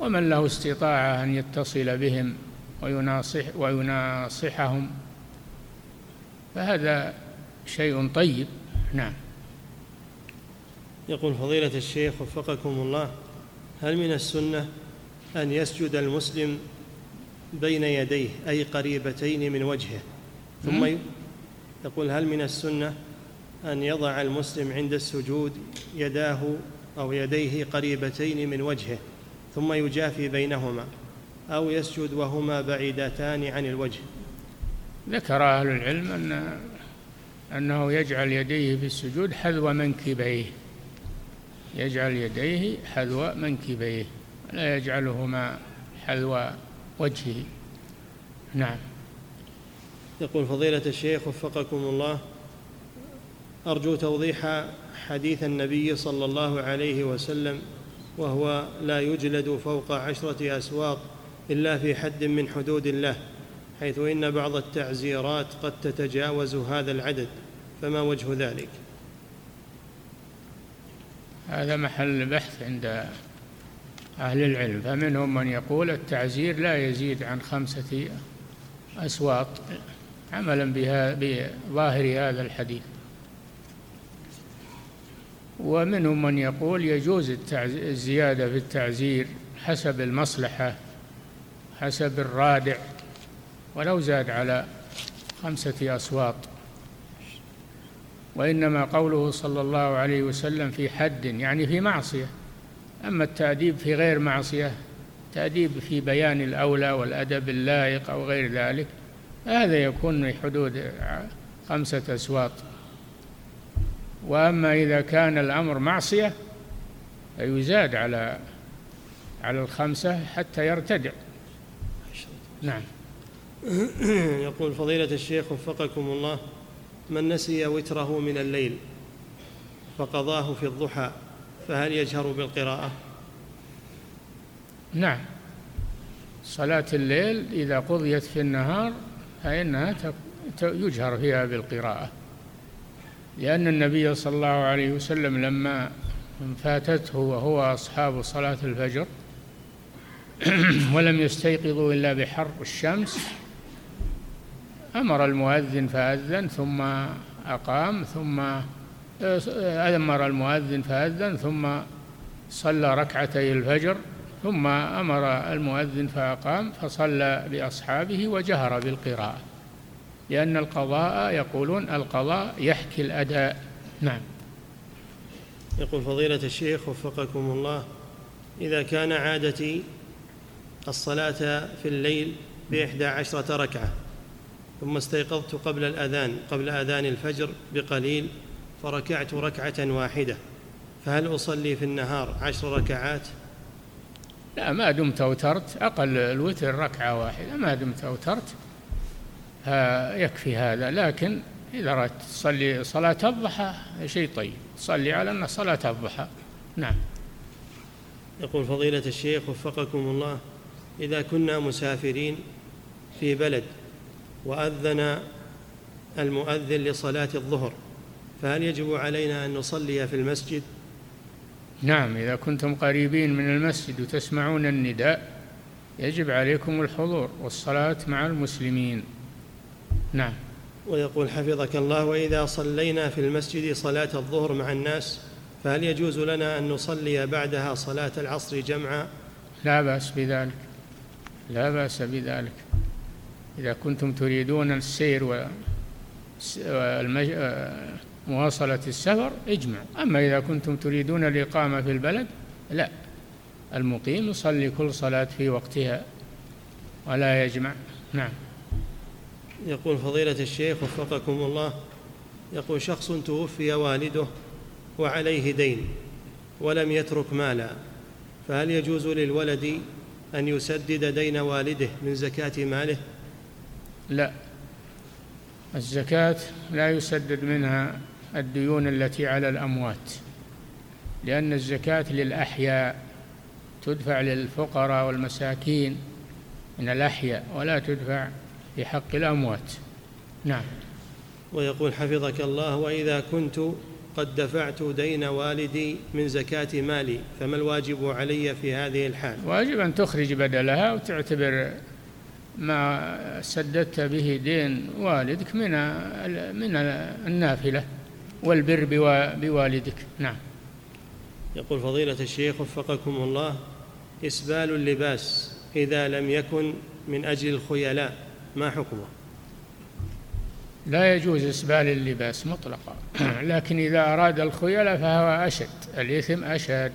ومن له استطاعة أن يتصل بهم ويناصح ويناصحهم فهذا شيء طيب. نعم. يقول فضيلة الشيخ وفقكم الله هل من السنة أن يسجد المسلم بين يديه أي قريبتين من وجهه. ثم يقول هل من السنة أن يضع المسلم عند السجود يداه أو يديه قريبتين من وجهه ثم يجافي بينهما أو يسجد وهما بعيدتان عن الوجه؟ ذكر أهل العلم أن أنه يجعل يديه في السجود حذو منكبيه. يجعل يديه حذو منكبيه لا يجعلهما حذو وجهه نعم. يقول فضيلة الشيخ وفقكم الله أرجو توضيح حديث النبي صلى الله عليه وسلم وهو لا يجلد فوق عشرة أسواق إلا في حد من حدود الله حيث إن بعض التعزيرات قد تتجاوز هذا العدد فما وجه ذلك؟ هذا محل بحث عند أهل العلم. فمنهم من يقول التعزير لا يزيد عن خمسة أسواط عملا بها بظاهر هذا الحديث. ومنهم من يقول يجوز الزيادة في التعزير حسب المصلحة حسب الرادع ولو زاد على خمسة أسواط وإنما قوله صلى الله عليه وسلم في حد يعني في معصية. أما التأديب في غير معصية تأديب في بيان الأولى والأدب اللائق أو غير ذلك هذا يكون في حدود خمسة أسواط. وأما إذا كان الأمر معصية فيزاد على على الخمسة حتى يرتدع. نعم. يقول فضيلة الشيخ وفقكم الله من نسي وتره من الليل فقضاه في الضحى فهل يجهر بالقراءة؟ نعم صلاة الليل إذا قضيت في النهار فإنها يجهر فيها بالقراءة لأن النبي صلى الله عليه وسلم لما فاتته وهو أصحاب صلاة الفجر ولم يستيقظوا إلا بحر الشمس أمر المؤذن فأذن ثم أقام ثم أمر المؤذن فأذن ثم صلى ركعتي الفجر ثم أمر المؤذن فأقام فصلى بأصحابه وجهر بالقراءة. لأن القضاء يقولون القضاء يحكي الأداء. نعم. يقول فضيلة الشيخ وفقكم الله إذا كان عادتي الصلاة في الليل بإحدى عشرة ركعة ثم استيقظت قبل الأذان قبل أذان الفجر بقليل فركعت ركعة واحدة فهل أصلي في النهار عشر ركعات؟ لا ما دمت أوترت أقل الوتر ركعة واحدة ما دمت أوترت يكفي هذا. لكن إذا أردت تصلي صلاة الضحى شيء طيب. صلي على أن صلاة الضحى. نعم. يقول فضيلة الشيخ وفقكم الله إذا كنا مسافرين في بلد وأذن المؤذن لصلاة الظهر فهل يجب علينا أن نصلي في المسجد؟ نعم إذا كنتم قريبين من المسجد وتسمعون النداء يجب عليكم الحضور والصلاة مع المسلمين. نعم. ويقول حفظك الله وإذا صلينا في المسجد صلاة الظهر مع الناس فهل يجوز لنا أن نصلي بعدها صلاة العصر جمعا؟ لا بأس بذلك. لا بأس بذلك. إذا كنتم تريدون السير و مواصلة السفر اجمع. أما إذا كنتم تريدون الإقامة في البلد لا. المقيم يصلي كل صلاة في وقتها ولا يجمع. نعم. يقول فضيلة الشيخ وفقكم الله يقول شخص توفي والده وعليه دين ولم يترك مالا فهل يجوز للولد أن يسدد دين والده من زكاة ماله؟ لا. الزكاة لا يسدد منها الديون التي على الأموات لأن الزكاة للأحياء تدفع للفقراء والمساكين من الأحياء ولا تدفع في حق الأموات. نعم. ويقول حفظك الله وإذا كنت قد دفعت دين والدي من زكاة مالي فما الواجب علي في هذه الحال؟ واجب أن تخرج بدلها وتعتبر ما سددت به دين والدك من من النافلة. والبر بوالدك. نعم. يقول فضيلة الشيخ وفقكم الله إسبال اللباس إذا لم يكن من أجل الخيلاء ما حكمه؟ لا يجوز إسبال اللباس مطلقا. لكن إذا أراد الخيلاء فهو أشد الإثم أشد.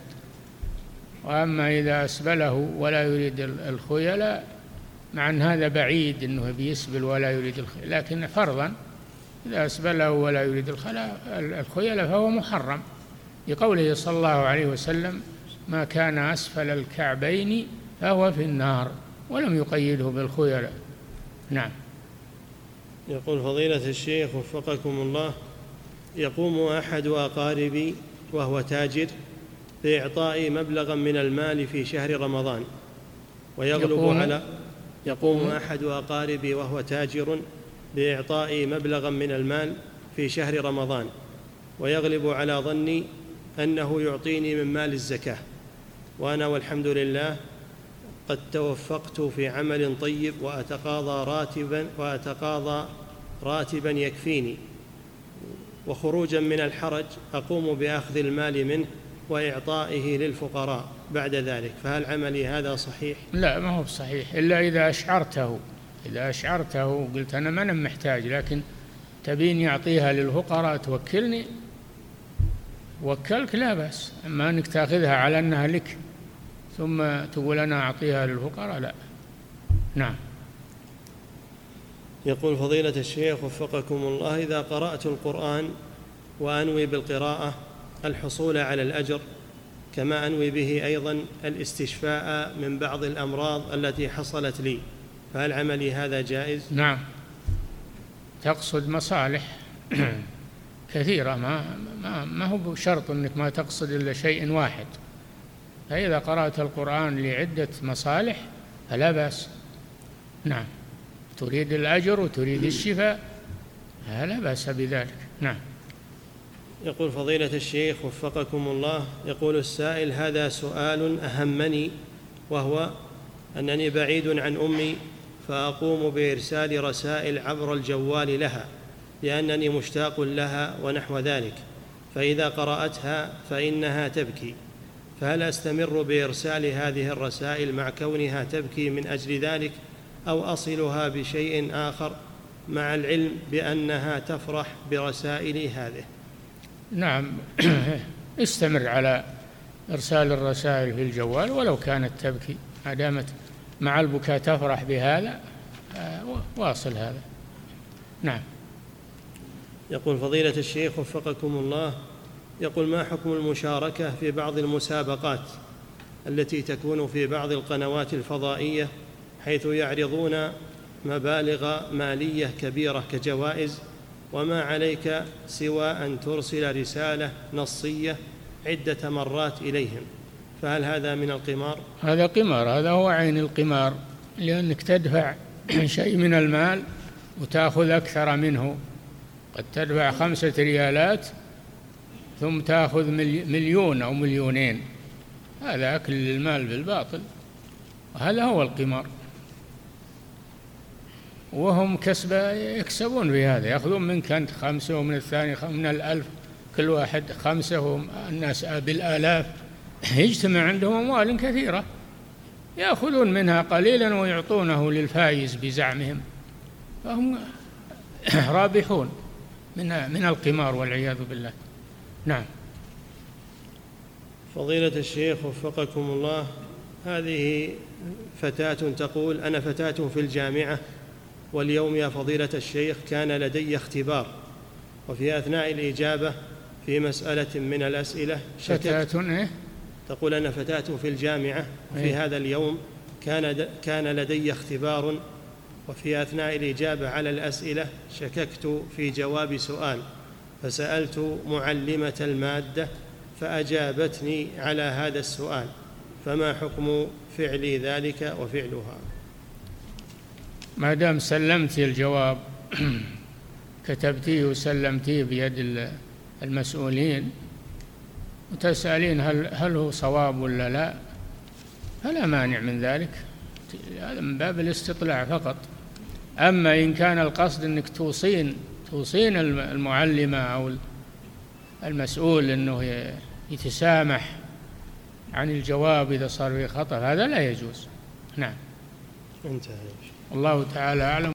وأما إذا أسبله ولا يريد الخيلاء مع أن هذا بعيد أنه بيسبل ولا يريد الخيلاء لكن فرضا إذا أسبله ولا يريد الخيلاء فهو محرم. لقوله صلى الله عليه وسلم ما كان أسفل الكعبين فهو في النار ولم يقيده بالخيلاء نعم. يقول فضيلة الشيخ وفقكم الله يقوم أحد أقاربي وهو تاجر بإعطاء مبلغا من المال في شهر رمضان ويغلب يقوم؟ على يقوم. أحد أقاربي وهو تاجر بإعطاء مبلغا من المال في شهر رمضان ويغلب على ظني أنه يعطيني من مال الزكاة. وأنا والحمد لله قد توفقت في عمل طيب وأتقاضى راتبا وأتقاضى راتبا يكفيني. وخروجا من الحرج أقوم بأخذ المال منه وإعطائه للفقراء بعد ذلك. فهل عملي هذا صحيح؟ لا ما هو صحيح إلا إذا أشعرته. إذا أشعرته وقلت أنا ما أنا محتاج لكن تبين يعطيها للفقراء توكلني؟ وكلك لا بأس أما أنك تأخذها على أنها لك ثم تقول أنا أعطيها للفقراء لا. نعم. يقول فضيلة الشيخ وفقكم الله إذا قرأت القرآن وأنوي بالقراءة الحصول على الأجر كما أنوي به أيضا الاستشفاء من بعض الأمراض التي حصلت لي. فهل عملي هذا جائز؟ نعم. تقصد مصالح كثيرة ما ما ما هو بشرط أنك ما تقصد إلا شيء واحد. فإذا قرأت القرآن لعدة مصالح فلا بأس. نعم. تريد الأجر وتريد الشفاء لا بأس بذلك. نعم. يقول فضيلة الشيخ وفقكم الله يقول السائل هذا سؤال أهمني وهو أنني بعيد عن أمي فأقوم بإرسال رسائل عبر الجوال لها لأنني مشتاق لها ونحو ذلك. فإذا قرأتها فإنها تبكي. فهل أستمر بإرسال هذه الرسائل مع كونها تبكي من أجل ذلك أو أصلها بشيء آخر مع العلم بأنها تفرح برسائلي هذه؟ نعم. استمر على إرسال الرسائل في الجوال ولو كانت تبكي ما دامت مع البكاء تفرح بهذا آه، واصل هذا. نعم. يقول فضيلة الشيخ وفقكم الله يقول ما حكم المشاركة في بعض المسابقات التي تكون في بعض القنوات الفضائية حيث يعرضون مبالغ مالية كبيرة كجوائز وما عليك سوى أن ترسل رسالة نصية عدة مرات إليهم؟ فهل هذا من القمار؟ هذا قمار هذا هو عين القمار لأنك تدفع شيء من المال وتأخذ أكثر منه. قد تدفع خمسة ريالات ثم تأخذ مليون أو مليونين. هذا أكل المال بالباطل. هذا هو القمار. وهم كسبة يكسبون في هذا يأخذون منك أنت خمسة ومن الثاني من الألف كل واحد خمسة والناس بالآلاف. يجتمع عندهم أموال كثيرة يأخذون منها قليلا ويعطونه للفايز بزعمهم. فهم رابحون من من القمار والعياذ بالله. نعم. فضيلة الشيخ وفقكم الله هذه فتاة تقول أنا فتاة في الجامعة واليوم يا فضيلة الشيخ كان لدي اختبار وفي أثناء الإجابة في مسألة من الأسئلة فتاة إيه؟ تقول أنا فتاة في الجامعة وفي إيه؟ هذا اليوم كان كان لدي اختبار وفي أثناء الإجابة على الأسئلة شككت في جواب سؤال فسألت معلمة المادة فأجابتني على هذا السؤال فما حكم فعلي ذلك وفعلها ما دام سلمت الجواب كتبتيه وسلمتيه بيد المسؤولين وتسألين هل هل هو صواب ولا لا؟ فلا مانع من ذلك. هذا من باب الاستطلاع فقط. أما إن كان القصد أنك توصين توصين المعلمة أو المسؤول أنه يتسامح عن الجواب إذا صار فيه خطأ هذا لا يجوز. نعم. انتهى. الله تعالى أعلم.